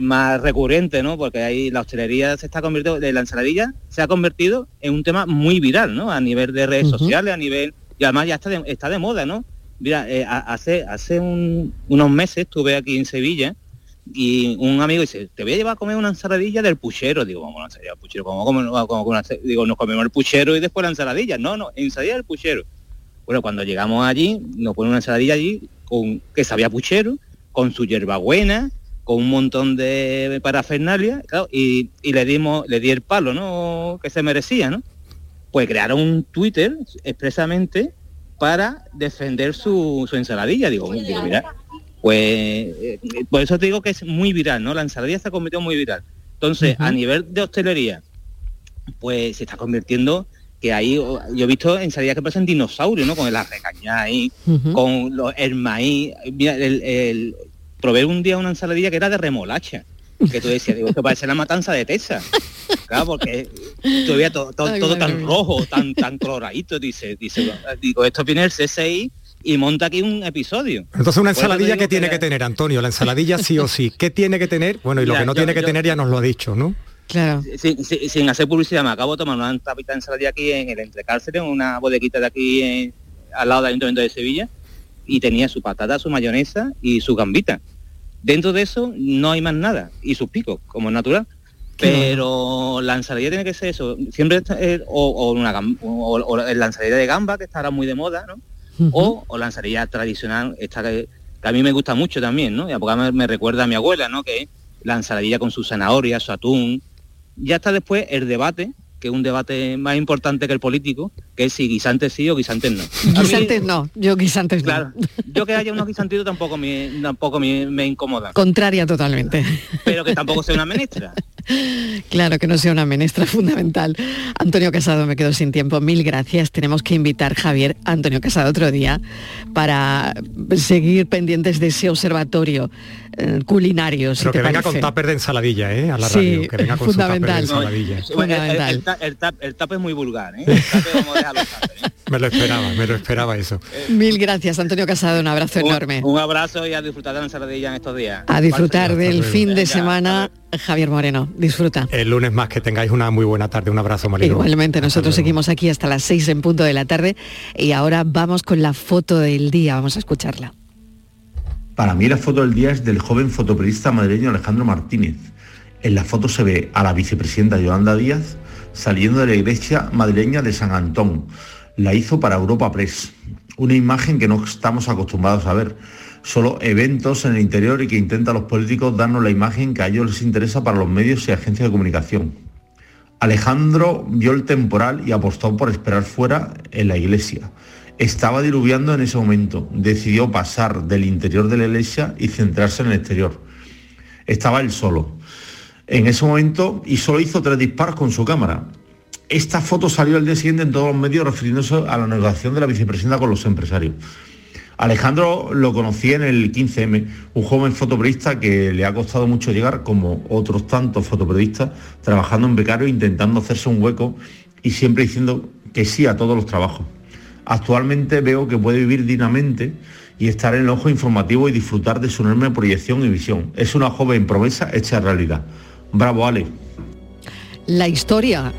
más recurrentes, ¿no? Porque ahí la hostelería se está convirtiendo, de la ensaladilla se ha convertido en un tema muy viral, ¿no? A nivel de redes sociales, a nivel y además ya está de, está de moda, ¿no? Mira, eh, hace hace un- unos meses estuve aquí en Sevilla y un amigo dice, te voy a llevar a comer una ensaladilla del puchero. Digo, vamos a ensaladilla del puchero, ¿cómo, cómo, cómo- cómo una ensa-?" digo, nos comemos el puchero y después la ensaladilla. No, no, ensaladilla del puchero. Bueno, cuando llegamos allí, nos ponen una ensaladilla allí con que sabía puchero, con su hierbabuena, con un montón de parafernalia, claro, y, y le dimos, le di el palo, ¿no? Que se merecía, ¿no? Pues crearon un Twitter expresamente para defender su, su ensaladilla. Digo, digo, mira, pues eh, por eso te digo que es muy viral, ¿no? La ensaladilla se ha convertido muy viral. Entonces, a nivel de hostelería, pues se está convirtiendo que ahí yo he visto ensaladitas que parecen dinosaurios, ¿no? Con el arrecañá ahí, con lo- el maíz. Mira, el, el- probé un día una ensaladilla que era de remolacha. Que tú decías, digo, que parece la matanza de Tesa. Claro, porque todavía to- to- Ay, todo tan mía. rojo, tan tan coloradito, dice, dice, digo, esto viene el CSI y monta aquí un episodio. Entonces una ensaladilla que tiene que tener, Antonio, la ensaladilla sí o sí. ¿Qué tiene que tener? Bueno, y lo Mira, que no yo- tiene que yo- tener ya nos lo ha dicho, ¿no? Claro. Sin, sin- sin hacer publicidad, me acabo de tomar una tapita de ensaladilla aquí en el entrecárcel, en una bodeguita de aquí en- al lado del Ayuntamiento de Sevilla, y tenía su patata, su mayonesa y su gambita. Dentro de eso no hay más nada, y sus picos, como es natural. Pero la ensaladilla tiene que ser eso, siempre está- eh, o, o una o- o la ensaladilla de gamba, que está ahora muy de moda, ¿no? o, o la ensalada tradicional, esta que, que a mí me gusta mucho también, ¿no? Y a poco me, me recuerda a mi abuela, ¿no? Que la ensaladilla con su zanahoria, su atún. Ya está después el debate, que es un debate más importante que el político, que es si guisantes sí o guisantes no. A mí- Guisantes no, yo guisantes Claro, no. yo que haya unos guisantitos tampoco me, tampoco me, me incomoda, Contraria totalmente. pero que tampoco sea una menestra. Claro que no sea una menestra fundamental. Antonio Casado, me quedo sin tiempo. Mil gracias. Tenemos que invitar, Javier, a Antonio Casado otro día para seguir pendientes de ese observatorio culinario, si Pero te que venga parece. con tupper de ensaladilla, ¿eh? A la Sí, radio. Que venga con fundamental. su tupper de ensaladilla. Bueno, el, el, es muy vulgar, ¿eh? Vamos a ¿eh? Me lo esperaba, me lo esperaba eso. Mil gracias, Antonio Casado. Un abrazo enorme. Un abrazo y a disfrutar de la ensaladilla en estos días. A disfrutar del fin de semana. Javier Moreno, disfruta. El lunes más que tengáis una muy buena tarde. Un abrazo, Marilo. Igualmente, nosotros seguimos aquí hasta las seis en punto de la tarde y ahora vamos con la foto del día. Vamos a escucharla. Para mí la foto del día es del joven fotoperiodista madrileño Alejandro Martínez. En la foto se ve a la vicepresidenta Yolanda Díaz saliendo de la iglesia madrileña de San Antón. La hizo para Europa Press. Una imagen que no estamos acostumbrados a ver. Solo eventos en el interior y que intentan los políticos darnos la imagen que a ellos les interesa para los medios y agencias de comunicación. Alejandro vio el temporal y apostó por esperar fuera en la iglesia. Estaba diluviando en ese momento. Decidió pasar del interior de la iglesia y centrarse en el exterior. Estaba él solo. En ese momento y solo hizo tres disparos con su cámara. Esta foto salió al día siguiente en todos los medios refiriéndose a la negociación de la vicepresidenta con los empresarios. Alejandro lo conocí en el 15M, un joven fotoperiodista que le ha costado mucho llegar, como otros tantos fotoperiodistas, trabajando en becario, intentando hacerse un hueco y siempre diciendo que sí a todos los trabajos. Actualmente veo que puede vivir dignamente y estar en el ojo informativo y disfrutar de su enorme proyección y visión. Es una joven promesa hecha realidad. Bravo, Ale. La historia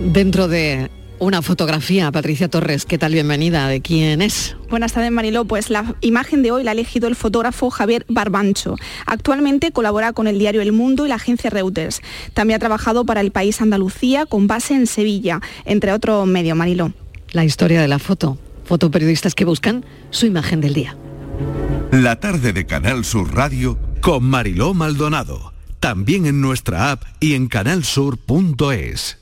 dentro de una fotografía. Patricia Torres, ¿qué tal? Bienvenida. ¿De quién es? Buenas tardes, Mariló. Pues la imagen de hoy la ha elegido el fotógrafo Javier Barbancho. Actualmente colabora con el diario El Mundo y la agencia Reuters. También ha trabajado para el país Andalucía con base en Sevilla, entre otros medios, Mariló. La historia de la foto. Fotoperiodistas que buscan su imagen del día. La tarde de Canal Sur Radio con Mariló Maldonado. También en nuestra app y en canalsur.es.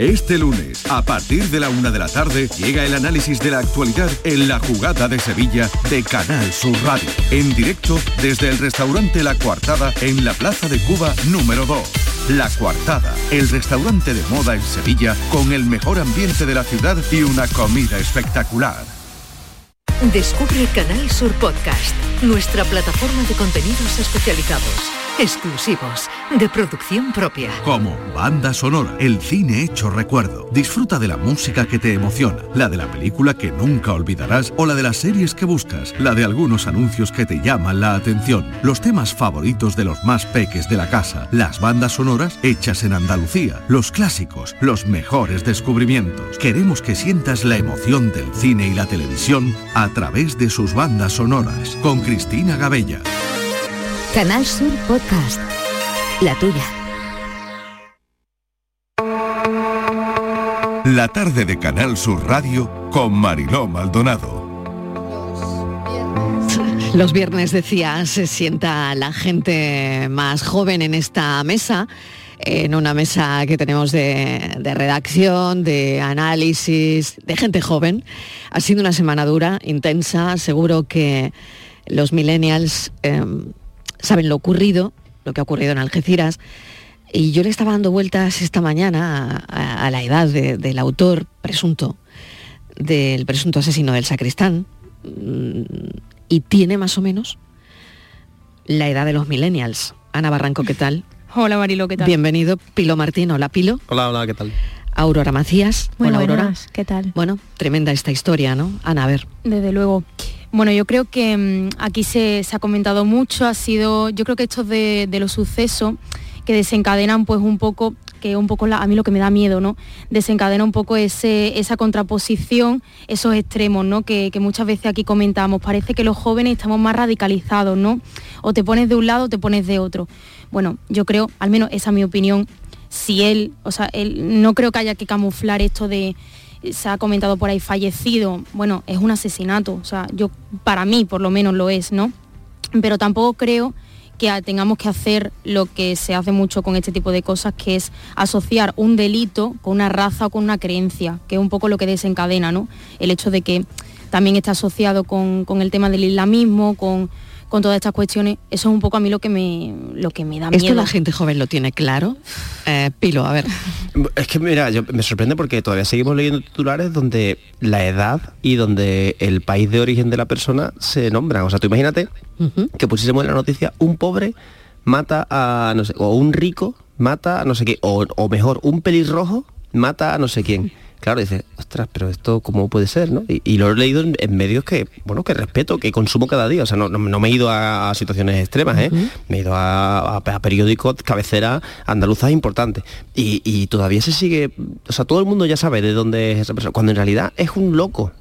Este lunes, a partir de la una de la tarde, llega el análisis de la actualidad en la jugada de Sevilla de Canal Sur Radio. En directo desde el restaurante La Coartada en la Plaza de Cuba número 2. La Coartada, el restaurante de moda en Sevilla con el mejor ambiente de la ciudad y una comida espectacular. Descubre Canal Sur Podcast, nuestra plataforma de contenidos especializados, exclusivos, de producción propia. Como banda sonora, el cine hecho recuerdo. Disfruta de la música que te emociona, la de la película que nunca olvidarás o la de las series que buscas, la de algunos anuncios que te llaman la atención, los temas favoritos de los más peques de la casa, las bandas sonoras hechas en Andalucía, los clásicos, los mejores descubrimientos. Queremos que sientas la emoción del cine y la televisión a través de sus bandas sonoras con Cristina Gabella. Canal Sur Podcast. La tuya. La tarde de Canal Sur Radio con Mariló Maldonado. Los viernes, decía, se sienta la gente más joven en esta mesa, en una mesa que tenemos de, de redacción, de análisis, de gente joven. Ha sido una semana dura, intensa, seguro que los millennials eh, saben lo ocurrido, lo que ha ocurrido en Algeciras. Y yo le estaba dando vueltas esta mañana a, a- a la edad de- del autor presunto, del presunto asesino del sacristán, mm, y tiene más o menos la edad de los millennials. Ana Barranco, ¿qué tal? Hola Marilo, ¿qué tal? Bienvenido, Pilo Martín, hola Pilo. Hola, hola, ¿qué tal? Aurora Macías. Muy hola Aurora. buenas, ¿qué tal? Bueno, tremenda esta historia, ¿no? Ana, a ver. Desde luego. Bueno, yo creo que mm, aquí se, se ha comentado mucho, ha sido, yo creo que estos de, de los sucesos que desencadenan pues un poco, que un poco la- a mí lo que me da miedo, ¿no? Desencadena un poco ese, esa contraposición, esos extremos, ¿no? Que, que muchas veces aquí comentamos. Parece que los jóvenes estamos más radicalizados, ¿no? O te pones de un lado o te pones de otro. Bueno, yo creo, al menos esa es mi opinión, si él, o sea, él, no creo que haya que camuflar esto de, se ha comentado por ahí, fallecido, bueno, es un asesinato, o sea, yo, para mí por lo menos lo es, ¿no? Pero tampoco creo que tengamos que hacer lo que se hace mucho con este tipo de cosas, que es asociar un delito con una raza o con una creencia, que es un poco lo que desencadena, ¿no? El hecho de que también está asociado con, con el tema del islamismo, con, con todas estas cuestiones, eso es un poco a mí lo que me, lo que me da ¿Esto miedo. la gente joven lo tiene claro? Eh, Pilo, a ver. Es que mira, yo- me sorprende porque todavía seguimos leyendo titulares donde la edad y donde el país de origen de la persona se nombran. O sea, tú imagínate que pusiésemos en la noticia un pobre mata a no sé, o un rico mata a no sé qué, o, o mejor, un pelirrojo mata a no sé quién. Claro, dices, ostras, pero esto cómo puede ser, ¿no? Y, y lo he leído en, en medios que, bueno, que respeto, que consumo cada día. O sea, no, no- no me he ido a, a situaciones extremas, ¿eh? Me he ido a, a- a periódicos, cabecera andaluzas importantes. Y, y todavía se sigue, o sea, todo el mundo ya sabe de dónde es esa persona, cuando en realidad es un loco.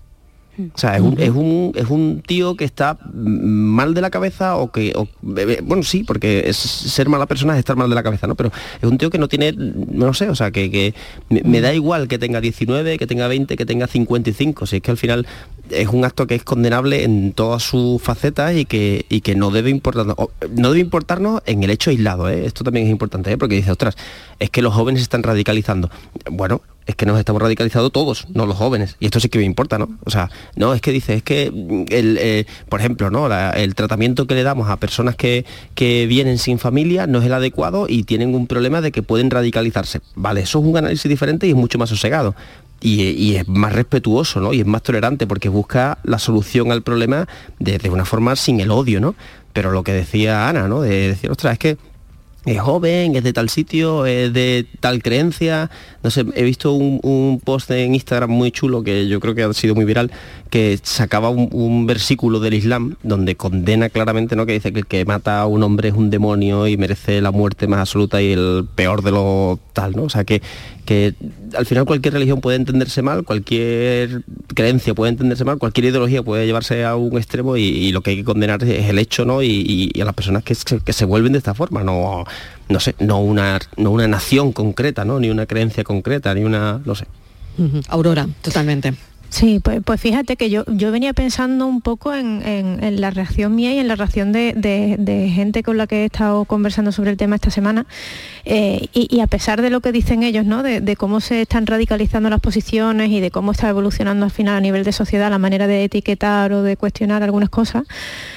O sea, es un, es un, es un tío que está mal de la cabeza o que, o- eh, bueno, sí, porque es, ser mala persona es estar mal de la cabeza, ¿no? Pero es un tío que no tiene, no sé, o sea, que, que me, me da igual que tenga 19, que tenga 20, que tenga 55, si es que al final es un acto que es condenable en todas sus facetas y que, y que no debe importarnos, no debe importarnos en el hecho aislado, ¿eh? Esto también es importante, ¿eh? Porque dice, ostras, es que los jóvenes se están radicalizando. Bueno, es que nos estamos radicalizando todos, no los jóvenes. Y esto sí que me importa, ¿no? O sea, no, es que dice, es que, el, eh, por ejemplo, ¿no? La- el tratamiento que le damos a personas que, que vienen sin familia no es el adecuado y tienen un problema de que pueden radicalizarse. Vale, eso es un análisis diferente y es mucho más sosegado. y, y es más respetuoso, ¿no? Y es más tolerante porque busca la solución al problema de, de una forma sin el odio, ¿no? Pero lo que decía Ana, ¿no? De decir, ostras, es que es joven, es de tal sitio, es de tal creencia. No sé, he visto un, un post en Instagram muy chulo que yo creo que ha sido muy viral, que sacaba un, versículo del Islam donde condena claramente, ¿no? Que dice que el que mata a un hombre es un demonio y merece la muerte más absoluta y el peor de lo tal, ¿no? O sea que, que al final cualquier religión puede entenderse mal, cualquier creencia puede entenderse mal, cualquier ideología puede llevarse a un extremo y, lo que hay que condenar es el hecho, ¿no? Y, y- a las personas que que se vuelven de esta forma, no, no sé, no una, no una nación concreta, ¿no? Ni una creencia concreta, ni una, no sé. Aurora, totalmente. Sí, pues, pues fíjate que yo, yo venía pensando un poco en, en- la reacción mía y en la reacción de, de- gente con la que he estado conversando sobre el tema esta semana. Eh, y, a pesar de lo que dicen ellos, ¿no? De, de cómo se están radicalizando las posiciones y de cómo está evolucionando al final a nivel de sociedad la manera de etiquetar o de cuestionar algunas cosas,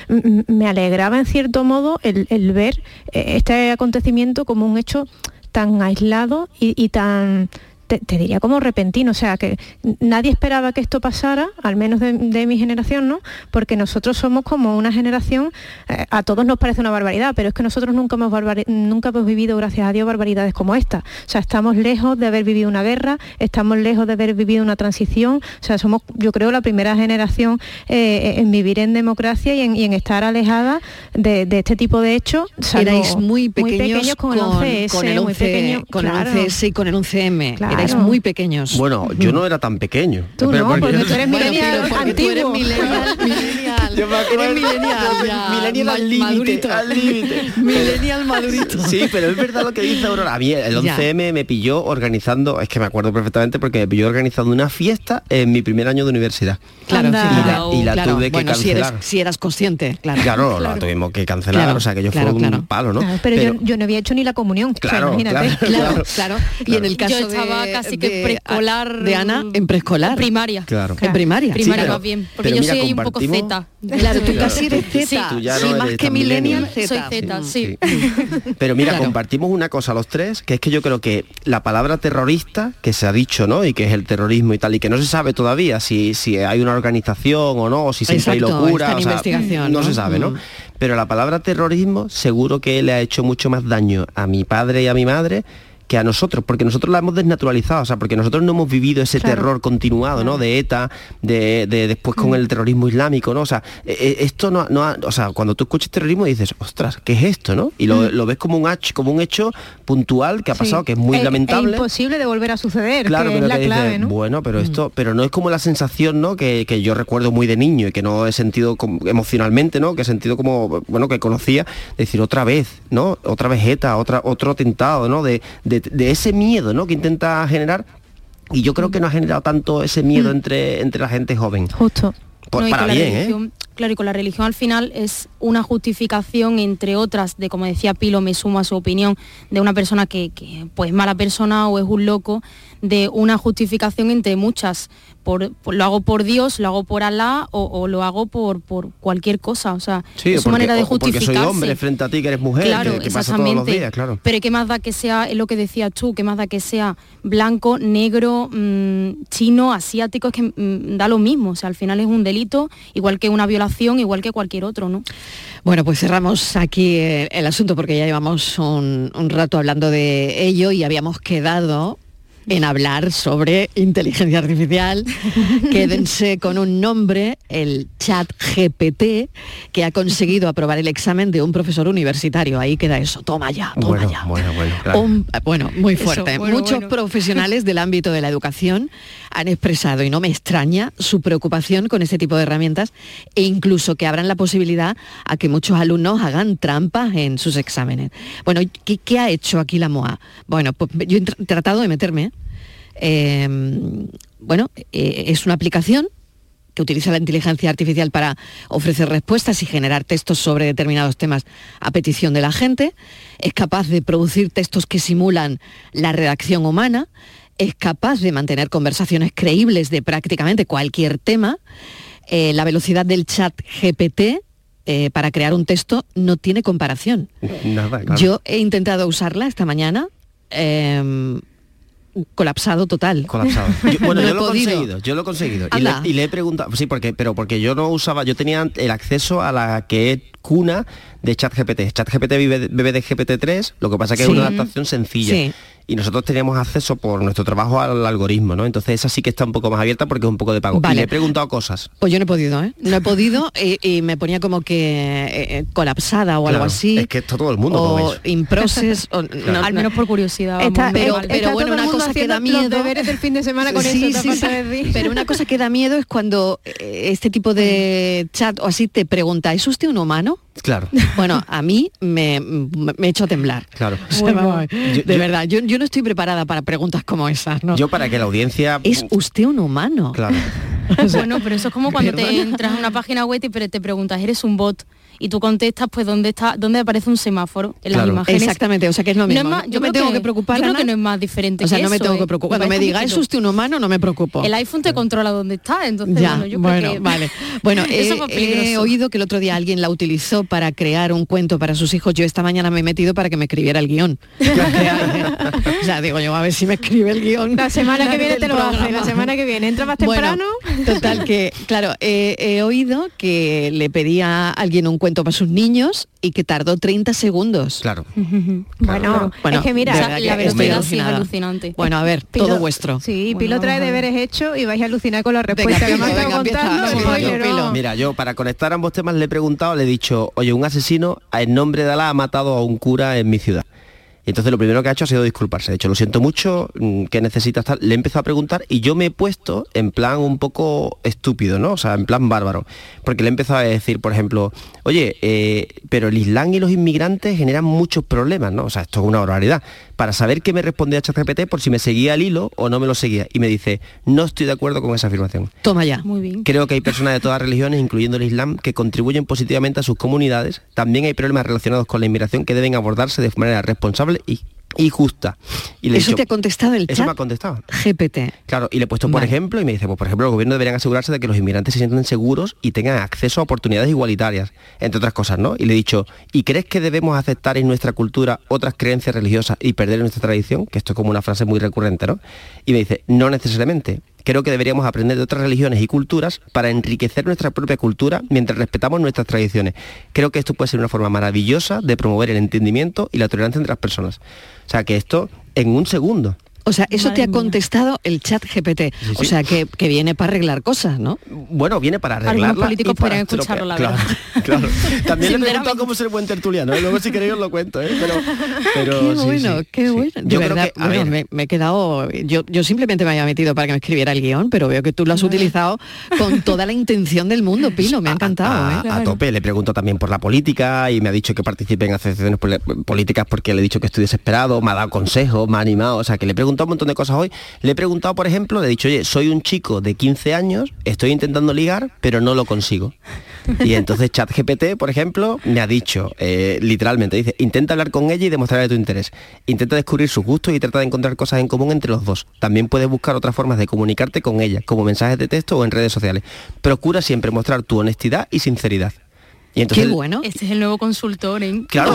me alegraba en cierto modo el, el ver eh, este acontecimiento como un hecho tan aislado y, y tan te, te diría como repentino, o sea que nadie esperaba que esto pasara, al menos de, de mi generación, ¿no? Porque nosotros somos como una generación, eh, a todos nos parece una barbaridad, pero es que nosotros nunca hemos, nunca hemos vivido, gracias a Dios, barbaridades como esta. O sea, estamos lejos de haber vivido una guerra, estamos lejos de haber vivido una transición, o sea, somos, yo creo, la primera generación eh, en vivir en democracia y en, y en estar alejada de, de este tipo de hechos. Erais muy pequeños, con, el 11S, con el muy 11 pequeño, con claro. el 11S y con el 11M. Claro. Erais muy pequeños. Bueno, yo no era tan pequeño. Tú Pero no, porque porque tú eres Bueno, millennial pero porque tú eres antiguo. millennial, millennial. Yo me acuerdo- Eres millennial ya, Millennial ma- al límite, madurito. al límite. millennial madurito. Sí, pero es verdad lo que dice Aurora. A mí el Ya. 11M me pilló organizando, es que me acuerdo perfectamente porque me pilló organizando una fiesta en mi primer año de universidad. Claro, Y la, y la claro. tuve que bueno, si eres, cancelar. si eras consciente, claro. Claro, la tuvimos que cancelar, Claro, o sea que yo claro, fue un claro. palo, ¿no? Claro, pero, yo, yo no había hecho ni la comunión. Claro, o sea, imagínate. Claro, claro. Y en el caso Yo estaba de, casi que de- preescolar, de Ana en preescolar. primaria. Claro. En primaria. Primaria Sí, más bien, porque yo mira, soy un poco compartimos- Z. Claro, tú casi eres Z. Sí, Tú ya sí, no más que millennial. Soy Z, sí. Pero mira, Claro. compartimos una cosa los tres, que es que yo creo que la palabra terrorista, que se ha dicho, ¿no? Y que es el terrorismo y tal, y que no se sabe todavía si, si hay una organización o no, o si siempre Exacto, hay locura. está en o sea, investigación, no, ¿no? se sabe, ¿no? Mm. Pero la palabra terrorismo seguro que le ha hecho mucho más daño a mi padre y a mi madre que a nosotros, porque nosotros la hemos desnaturalizado, o sea, porque nosotros no hemos vivido ese Claro. terror continuado, ¿no? De ETA, de, de después con el terrorismo islámico, ¿no? O sea, eh, eh, esto no, no ha- o sea, cuando tú escuchas terrorismo dices, ostras, ¿qué es esto, no? Y lo, lo ves como un hecho, como un hecho puntual que ha pasado, Sí. que es muy Es- lamentable. Es imposible de volver a suceder, Claro, que pero es la que dices, clave, ¿no? bueno, pero esto, pero no es como la sensación, ¿no? Que, que yo recuerdo muy de niño y que no he sentido como- emocionalmente, ¿no? Que he sentido como, bueno, que conocía, decir otra vez, ¿no? Otra vez ETA, otra, otro atentado, ¿no? De, de- de ese miedo, ¿no? Que intenta generar. Y yo creo que no ha generado tanto ese miedo entre, entre la gente joven. Justo. Por- No, y para bien, ¿eh? Claro, y con la religión al final es una justificación, entre otras, de como decía Pilo, me sumo a su opinión, de una persona que, que, pues mala persona o es un loco, de una justificación entre muchas. Por, por- lo hago por Dios, lo hago por Alá o, o lo hago por, por cualquier cosa. O sea, Sí, es su manera de o porque soy hombre frente a ti que eres mujer, Claro, que, que pasa todos los exactamente. días, claro. Pero ¿qué más da que sea, es lo que decías tú, qué más da que sea blanco, negro, mm, chino, asiático? Es que mm, da lo mismo, o sea, al final es un delito, igual que una violación, igual que cualquier otro, ¿no? Bueno, pues cerramos aquí eh, el asunto porque ya llevamos un, un rato hablando de ello y habíamos quedado en hablar sobre inteligencia artificial. Quédense con un nombre, el chat GPT, que ha conseguido aprobar el examen de un profesor universitario. Ahí queda eso, toma ya, toma Bueno, ya. bueno, bueno. claro. Un- bueno, muy Eso, fuerte. bueno, Muchos bueno. profesionales del ámbito de la educación han expresado, y no me extraña, su preocupación con este tipo de herramientas e incluso que abran la posibilidad a que muchos alumnos hagan trampas en sus exámenes. Bueno, ¿qué, ha hecho aquí la MOA? Bueno, pues yo he tr- tratado de meterme. Eh, bueno, eh, es una aplicación que utiliza la inteligencia artificial para ofrecer respuestas y generar textos sobre determinados temas a petición de la gente, es capaz de producir textos que simulan la redacción humana, es capaz de mantener conversaciones creíbles de prácticamente cualquier tema, Eh, la velocidad del chat GPT eh, para crear un texto no tiene comparación. Nada, claro. Yo he intentado usarla esta mañana. eh, colapsado total. Colapsado. Yo- bueno, No yo he lo he conseguido, yo lo he conseguido. Y le, Anda. y le he preguntado, sí, porque, pero porque yo no usaba, yo tenía el acceso a la que es cuna de ChatGPT. ChatGPT vive, bebe de GPT-3, lo que pasa que Sí. es una adaptación sencilla. Sí. Y nosotros teníamos acceso por nuestro trabajo al algoritmo, ¿no? Entonces esa sí que está un poco más abierta porque es un poco de pago. Vale. Y le he preguntado cosas. Pues yo no he podido, ¿eh? No he podido y, y me ponía como que eh, eh, colapsada o algo Claro, así. Es que esto todo el mundo o improses. o- no, Al no. menos por curiosidad. vamos, Está- pero, está bueno, una mundo cosa que da miedo. Los deberes del fin de semana con Sí, eso, sí, sí. Pero una cosa que da miedo es cuando eh, este tipo de chat o así te pregunta, ¿es usted un humano? Claro, Bueno, a mí me, me, me echo a temblar. claro. O sea, vamos, Yo- de yo- verdad, yo, yo no estoy preparada para preguntas como esas, ¿no? Yo para que la audiencia... ¿Es usted un humano? Claro. Bueno, pero eso es como cuando te entras a una página web y pero te preguntas, ¿eres un bot? Y tú contestas, pues, ¿dónde está, dónde aparece un semáforo en las imágenes? Exactamente, o sea que es lo No mismo. es más- yo yo me tengo que, preocupar. Yo creo que no es más diferente O sea, que no me eso, tengo ¿eh? que preocupar. Cuando me parece diga, ¿es usted un humano? No me preocupo. El iPhone te controla dónde está, entonces Ya, bueno, yo bueno, creo que vale. Bueno, eso más he oído que el otro día alguien la utilizó para crear un cuento para sus hijos. Yo esta mañana me he metido para que me escribiera el guion. o sea, digo yo, a ver si me escribe el guion. La semana que viene te lo hace, la semana que viene. Entra más temprano. Bueno, total que, claro, eh, he oído que le pedía a alguien un cuento para sus niños y que tardó 30 segundos. Claro. Bueno, Bueno, es que mira, la velocidad sí es alucinante. Bueno, a ver, Pilo- todo vuestro. Sí, Bueno, Pilo trae deberes hechos y vais a alucinar con la Venga, respuesta que Pilo, venga, empieza. Mira, yo para conectar ambos temas le he preguntado, le he dicho, oye, un asesino en nombre de Alá ha matado a un cura en mi ciudad. Y entonces lo primero que ha hecho ha sido disculparse. De hecho, lo siento mucho, mm, ¿qué necesitas tal? Le he empezado a preguntar y yo me he puesto en plan un poco estúpido, ¿no? O sea, en plan bárbaro. Porque le he empezado a decir, por ejemplo, oye, eh, pero el Islam y los inmigrantes generan muchos problemas, ¿no? O sea, esto es una barbaridad. Para saber qué me respondía ChatGPT por si me seguía el hilo o no me lo seguía. Y me dice, no estoy de acuerdo con esa afirmación. Toma ya. Muy bien. Creo que hay personas de todas religiones, incluyendo el Islam, que contribuyen positivamente a sus comunidades. También hay problemas relacionados con la inmigración que deben abordarse de manera responsable y, y justa. Y le Eso dicho- te ha contestado el Eso chat me ha contestado. GPT. Claro, y le he puesto por Vale. ejemplo y me dice, pues por ejemplo, los gobiernos deberían asegurarse de que los inmigrantes se sientan seguros y tengan acceso a oportunidades igualitarias, entre otras cosas, ¿no? Y le he dicho, ¿y crees que debemos aceptar en nuestra cultura otras creencias religiosas y perder nuestra tradición? Que esto es como una frase muy recurrente, ¿no? Y me dice, no necesariamente. Creo que deberíamos aprender de otras religiones y culturas para enriquecer nuestra propia cultura mientras respetamos nuestras tradiciones. Creo que esto puede ser una forma maravillosa de promover el entendimiento y la tolerancia entre las personas. O sea, que esto en un segundo. O sea, eso te ha mía. contestado el chat GPT. Sí, O sea, que, que viene para arreglar cosas, ¿no? Bueno, viene para Algunos arreglarla políticos y para podrían escucharlo, la claro, verdad. Claro. También le he preguntado cómo ser buen tertuliano, ¿eh? luego si queréis os lo cuento, ¿eh? pero, pero qué sí, bueno, sí, qué sí. bueno. De Yo creo verdad, que, a bueno, ver, me, me he quedado. Yo, yo simplemente me había metido para que me escribiera el guion, pero veo que tú lo has utilizado con toda la intención del mundo, Pilo. Me ha encantado, a, ¿eh? a tope, le pregunto también por la política y me ha dicho que participe en asociaciones políticas porque le he dicho que estoy desesperado, me ha dado consejos, me ha animado, o sea que le he un montón de cosas hoy. Le he preguntado, por ejemplo, le he dicho, oye, soy un chico de 15 años, estoy intentando ligar, pero no lo consigo. Y entonces ChatGPT, por ejemplo, me ha dicho, eh, literalmente, dice, intenta hablar con ella y demostrarle tu interés. Intenta descubrir sus gustos y trata de encontrar cosas en común entre los dos. También puedes buscar otras formas de comunicarte con ella, como mensajes de texto o en redes sociales. Procura siempre mostrar tu honestidad y sinceridad. Y entonces, Qué bueno. Este es el nuevo consultor, ¿eh? Claro.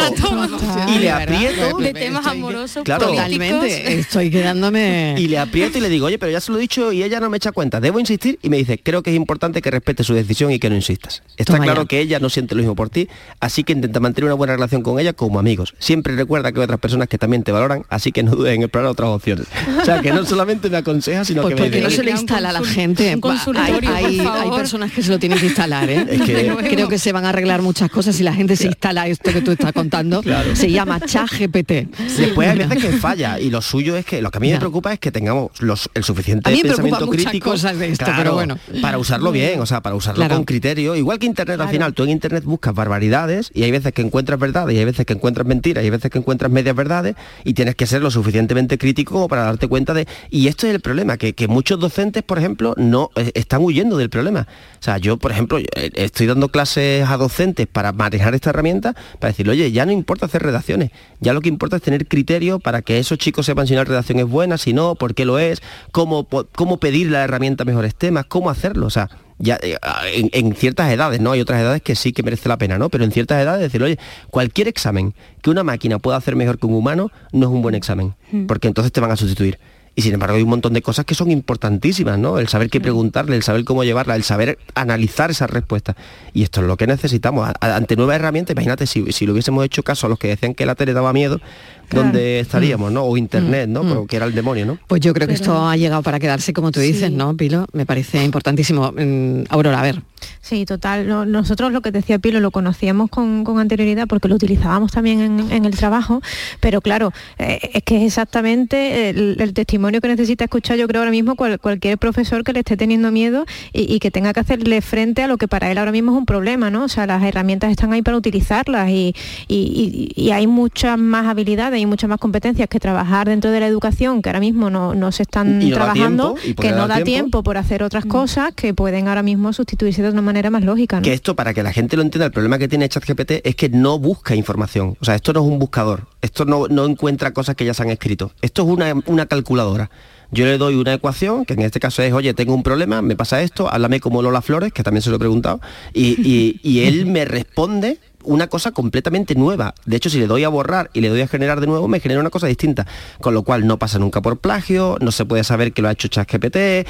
Y le aprieto de me- temas amorosos, Claro. Totalmente. Estoy quedándome. y le aprieto y le digo, oye, pero ya se lo he dicho y ella no me echa cuenta. ¿Debo insistir? Y me dice, creo que es importante que respete su decisión y que no insistas. Está Toma claro ya. que ella no siente lo mismo por ti, así que intenta mantener una buena relación con ella como amigos. Siempre recuerda que hay otras personas que también te valoran, así que no dudes en explorar otras opciones. O sea, que no solamente me aconseja, sino Pues que me porque no dice, se le instala a la gente. un consultorio, hay, por hay- favor. hay personas que se lo tienen que instalar, ¿eh? Es que- Creo que se van a arreglar muchas cosas si la gente se instala esto que tú estás contando. Se llama ChatGPT. Después hay veces que falla y lo suyo es que lo que a mí me preocupa es que tengamos los, el suficiente A mí me pensamiento crítico cosas de esto, claro, pero bueno. para usarlo bien, o sea, para usarlo Claro. con criterio, igual que internet al final, tú en internet buscas barbaridades y hay veces que encuentras verdades y hay veces que encuentras mentiras y hay veces que encuentras medias verdades y tienes que ser lo suficientemente crítico como para darte cuenta de y esto es el problema que, que muchos docentes, por ejemplo, no eh, están huyendo del problema. O sea, yo, por ejemplo, eh, estoy dando clases a docentes para manejar esta herramienta para decirle, oye, ya no importa hacer redacciones, ya lo que importa es tener criterio para que esos chicos sepan si una redacción es buena, si no, por qué lo es, cómo, cómo pedir la herramienta mejores temas, cómo hacerlo, o sea, ya eh, en, en ciertas edades, ¿no? Hay otras edades que sí que merece la pena, ¿no? Pero en ciertas edades decir, oye, cualquier examen que una máquina pueda hacer mejor que un humano no es un buen examen, porque entonces te van a sustituir. Y sin embargo hay un montón de cosas que son importantísimas, ¿no? El saber qué preguntarle, el saber cómo llevarla, el saber analizar esas respuestas. Y esto es lo que necesitamos. ante nuevas herramientas, imagínate, si, si le hubiésemos hecho caso a los que decían que la tele daba miedo, ¿dónde estaríamos, no? O internet, ¿no? Mm. Que era el demonio, ¿no? Pues yo creo que esto ha llegado para quedarse, como tú dices, ¿no, Pilo? Me parece importantísimo. Mm, Aurora, a ver. Sí, total. No- nosotros lo que decía Pilo lo conocíamos con, con anterioridad porque lo utilizábamos también en, en el trabajo, pero claro, eh, es que es exactamente el, el testimonio que necesita escuchar yo creo ahora mismo cual- cualquier profesor que le esté teniendo miedo y, y que tenga que hacerle frente a lo que para él ahora mismo es un problema, ¿no? O sea, las herramientas están ahí para utilizarlas y, y- y- y hay muchas más habilidades y muchas más competencias que trabajar dentro de la educación que ahora mismo no, no se están Y no da trabajando, tiempo, que no da da tiempo. tiempo por hacer otras cosas que pueden ahora mismo sustituirse de una manera más lógica. ¿no? Que esto, para que la gente lo entienda, el problema que tiene ChatGPT es que no busca información. O sea, esto no es un buscador. Esto no, no encuentra cosas que ya se han escrito. Esto es una, una calculadora. Yo le doy una ecuación, que en este caso es, oye, tengo un problema, me pasa esto, háblame como Lola Flores, que también se lo he preguntado, y, y- y él me responde una cosa completamente nueva. De hecho, si le doy a borrar y le doy a generar de nuevo, me genera una cosa distinta. Con lo cual no pasa nunca por plagio, no se puede saber que lo ha hecho ChatGPT. eh,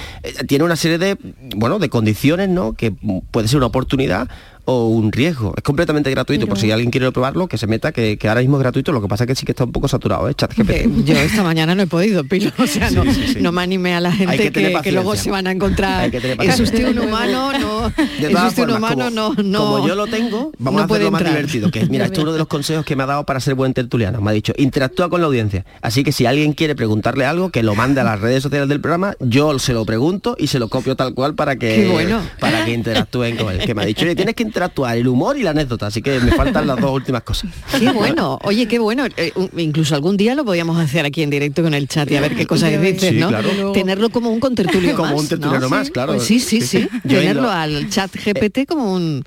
tiene una serie de, bueno, de condiciones, ¿no? Que puede ser una oportunidad o un riesgo. Es completamente gratuito, por si alguien quiere probarlo, que se meta, que, que ahora mismo es gratuito, lo que pasa es que sí que está un poco saturado, ¿eh? ChatGPT. Eh, yo esta mañana no he podido, Pilo. O sea, no, no me animé a la gente que que, que luego se van a encontrar. Es usted un humano, no. De todas un humano, como, no, no. como yo lo tengo, vamos no a hacerlo más entrar. divertido. Que, mira, esto es uno de los consejos que me ha dado para ser buen tertuliano. Me ha dicho, interactúa con la audiencia. Así que si alguien quiere preguntarle algo, que lo mande a las redes sociales del programa, yo se lo pregunto y se lo copio tal cual para que, bueno. para que interactúen con él. Que me ha dicho, "Oye, tienes que interactuar el humor y la anécdota. Así que me faltan las dos últimas cosas. Qué bueno, oye, qué bueno. Eh, incluso algún día lo podíamos hacer aquí en directo con el chat y a ver qué cosas dices, Sí, ¿no? claro. Tenerlo como un contertulio Como más, un tertuliano ¿no? más, claro. Pues sí, sí, Sí, Tenerlo ido- al chat GPT como un...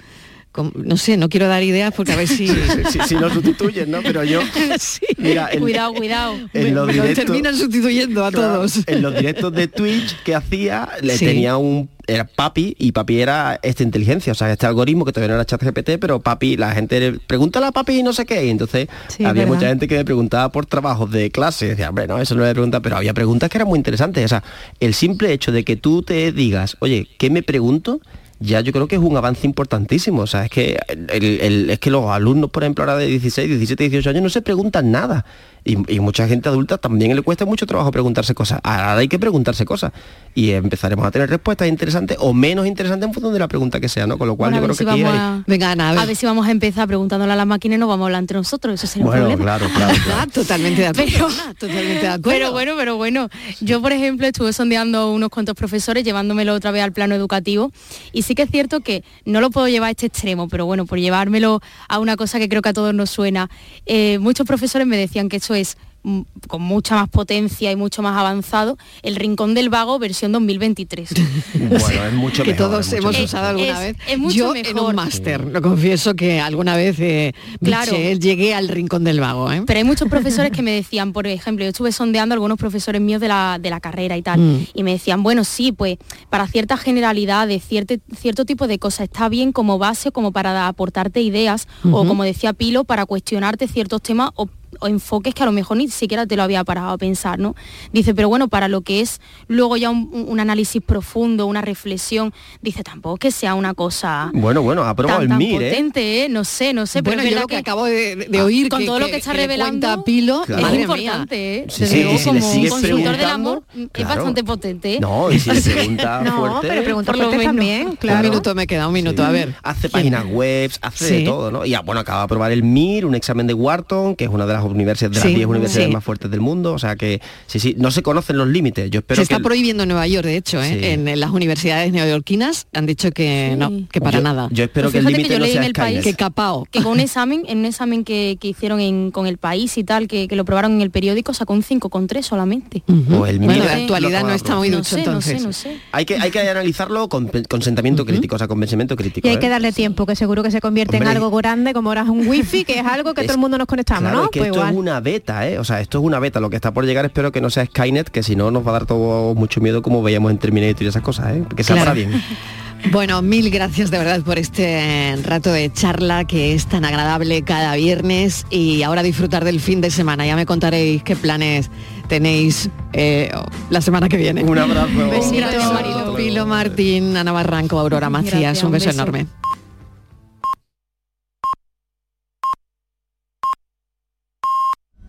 como- no sé, no quiero dar ideas porque a ver si... Si, si lo sustituyen, ¿no? Pero yo, mira, en- Cuidado, cuidado. en los terminan sustituyendo a Claro, todos. En los directos de Twitch que hacía, le Sí. tenía un era Papi y Papi era esta inteligencia, o sea, este algoritmo que todavía no era ChatGPT, pero Papi, la gente le pregúntale a Papi y no sé qué, y entonces Sí, había verdad. mucha gente que me preguntaba por trabajos de clase, y decía, hombre, no, eso no le pregunta, pero había preguntas que eran muy interesantes, o sea, el simple hecho de que tú te digas, oye, ¿qué me pregunto? Ya yo creo que es un avance importantísimo. O sea, es que, el- el- es que los alumnos, por ejemplo, ahora de 16, 17, 18 años no se preguntan nada. Y, y mucha gente adulta también le cuesta mucho trabajo preguntarse cosas. Ahora hay que preguntarse cosas. Y empezaremos a tener respuestas interesantes o menos interesantes en función de la pregunta que sea, ¿no? Con lo cual Bueno, yo creo si que aquí hay- a, Venga, Ana, a ver. a ver si vamos a empezar preguntándole a la máquina y no vamos a hablar entre nosotros. Eso sería un Bueno, problema. claro, claro, claro. Totalmente de acuerdo. Pero- totalmente de acuerdo. Pero bueno, pero bueno, yo por ejemplo estuve sondeando a unos cuantos profesores, llevándomelo otra vez al plano educativo, y sí que es cierto que no lo puedo llevar a este extremo, pero bueno, por llevármelo a una cosa que creo que a todos nos suena, eh, muchos profesores me decían que eso es mm, con mucha más potencia y mucho más avanzado, el Rincón del Vago versión 2023. Bueno, es mucho que mejor, todos mucho hemos mejor. usado alguna Es- vez. es mucho Yo en mejor. un máster, lo confieso que alguna vez, eh, Claro. Michelle, llegué al rincón del vago. ¿eh? Pero hay muchos profesores que me decían, por ejemplo, yo estuve sondeando a algunos profesores míos de la, de la carrera y tal, Mm. y me decían, bueno, sí, pues para ciertas generalidades, cierto, cierto tipo de cosas, está bien como base o como para aportarte ideas, o como decía Pilo, para cuestionarte ciertos temas o o enfoques que a lo mejor ni siquiera te lo había parado a pensar, ¿no? Dice, pero bueno, para lo que es luego ya un, un análisis profundo, una reflexión, dice, tampoco que sea una cosa Bueno, bueno, ha probado tan, el tan MIR, ¿eh? potente, ¿eh? No sé, no sé, pero Bueno, es yo lo que acabo de, de oir con que, todo lo que- que está revelando, Pilo, Claro. es importante. ¿eh? Sí, y si como sigues consultor del amor, es bastante potente, ¿eh? No, y si le pregunta No, fuerte... pero fuertes menos. también, Un claro. minuto me queda, un minuto, a ver. Hace páginas web, hace Sí. de todo, ¿no? Y ah, bueno, acaba de aprobar el MIR, un examen de Wharton, que es una de las universidades, de las Sí, 10 universidades sí. más fuertes del mundo. O sea que, sí, sí, no se conocen los límites. Yo espero Se que... está prohibiendo en Nueva York, de hecho, ¿eh? Sí. en, en las universidades neoyorquinas han dicho que no, que para yo, nada. Yo espero Pues que el límite yo no leí sea en el país que capao. que con un examen, en un examen que, que hicieron en- con el país y tal, que, que lo probaron en el periódico, sacó un 5,3 solamente. Ujú. O el bueno, de actualidad no está muy No ducho sé, no entonces. sé, no sé. Hay que, hay que analizarlo con consentimiento crítico, o sea, convencimiento crítico. Y hay ¿eh? que darle tiempo, que seguro que se convierte Hombre, en algo grande, como ahora es un wifi, que es algo que Es- todo el mundo nos conectamos, Claro, ¿no? es que Pues igual. es una beta, ¿eh? O sea, esto es una beta. Lo que está por llegar espero que no sea Skynet, que si no nos va a dar todo mucho miedo como veíamos en Terminator y esas cosas, ¿eh? Que sea Claro. para bien. Bueno, mil gracias de verdad por este rato de charla que es tan agradable cada viernes y ahora disfrutar del fin de semana. Ya me contaréis qué planes tenéis eh, la semana que viene. Un abrazo. Un beso, Pilo Martín, Ana Barranco, Aurora Macías. Gracias, un un beso beso. enorme.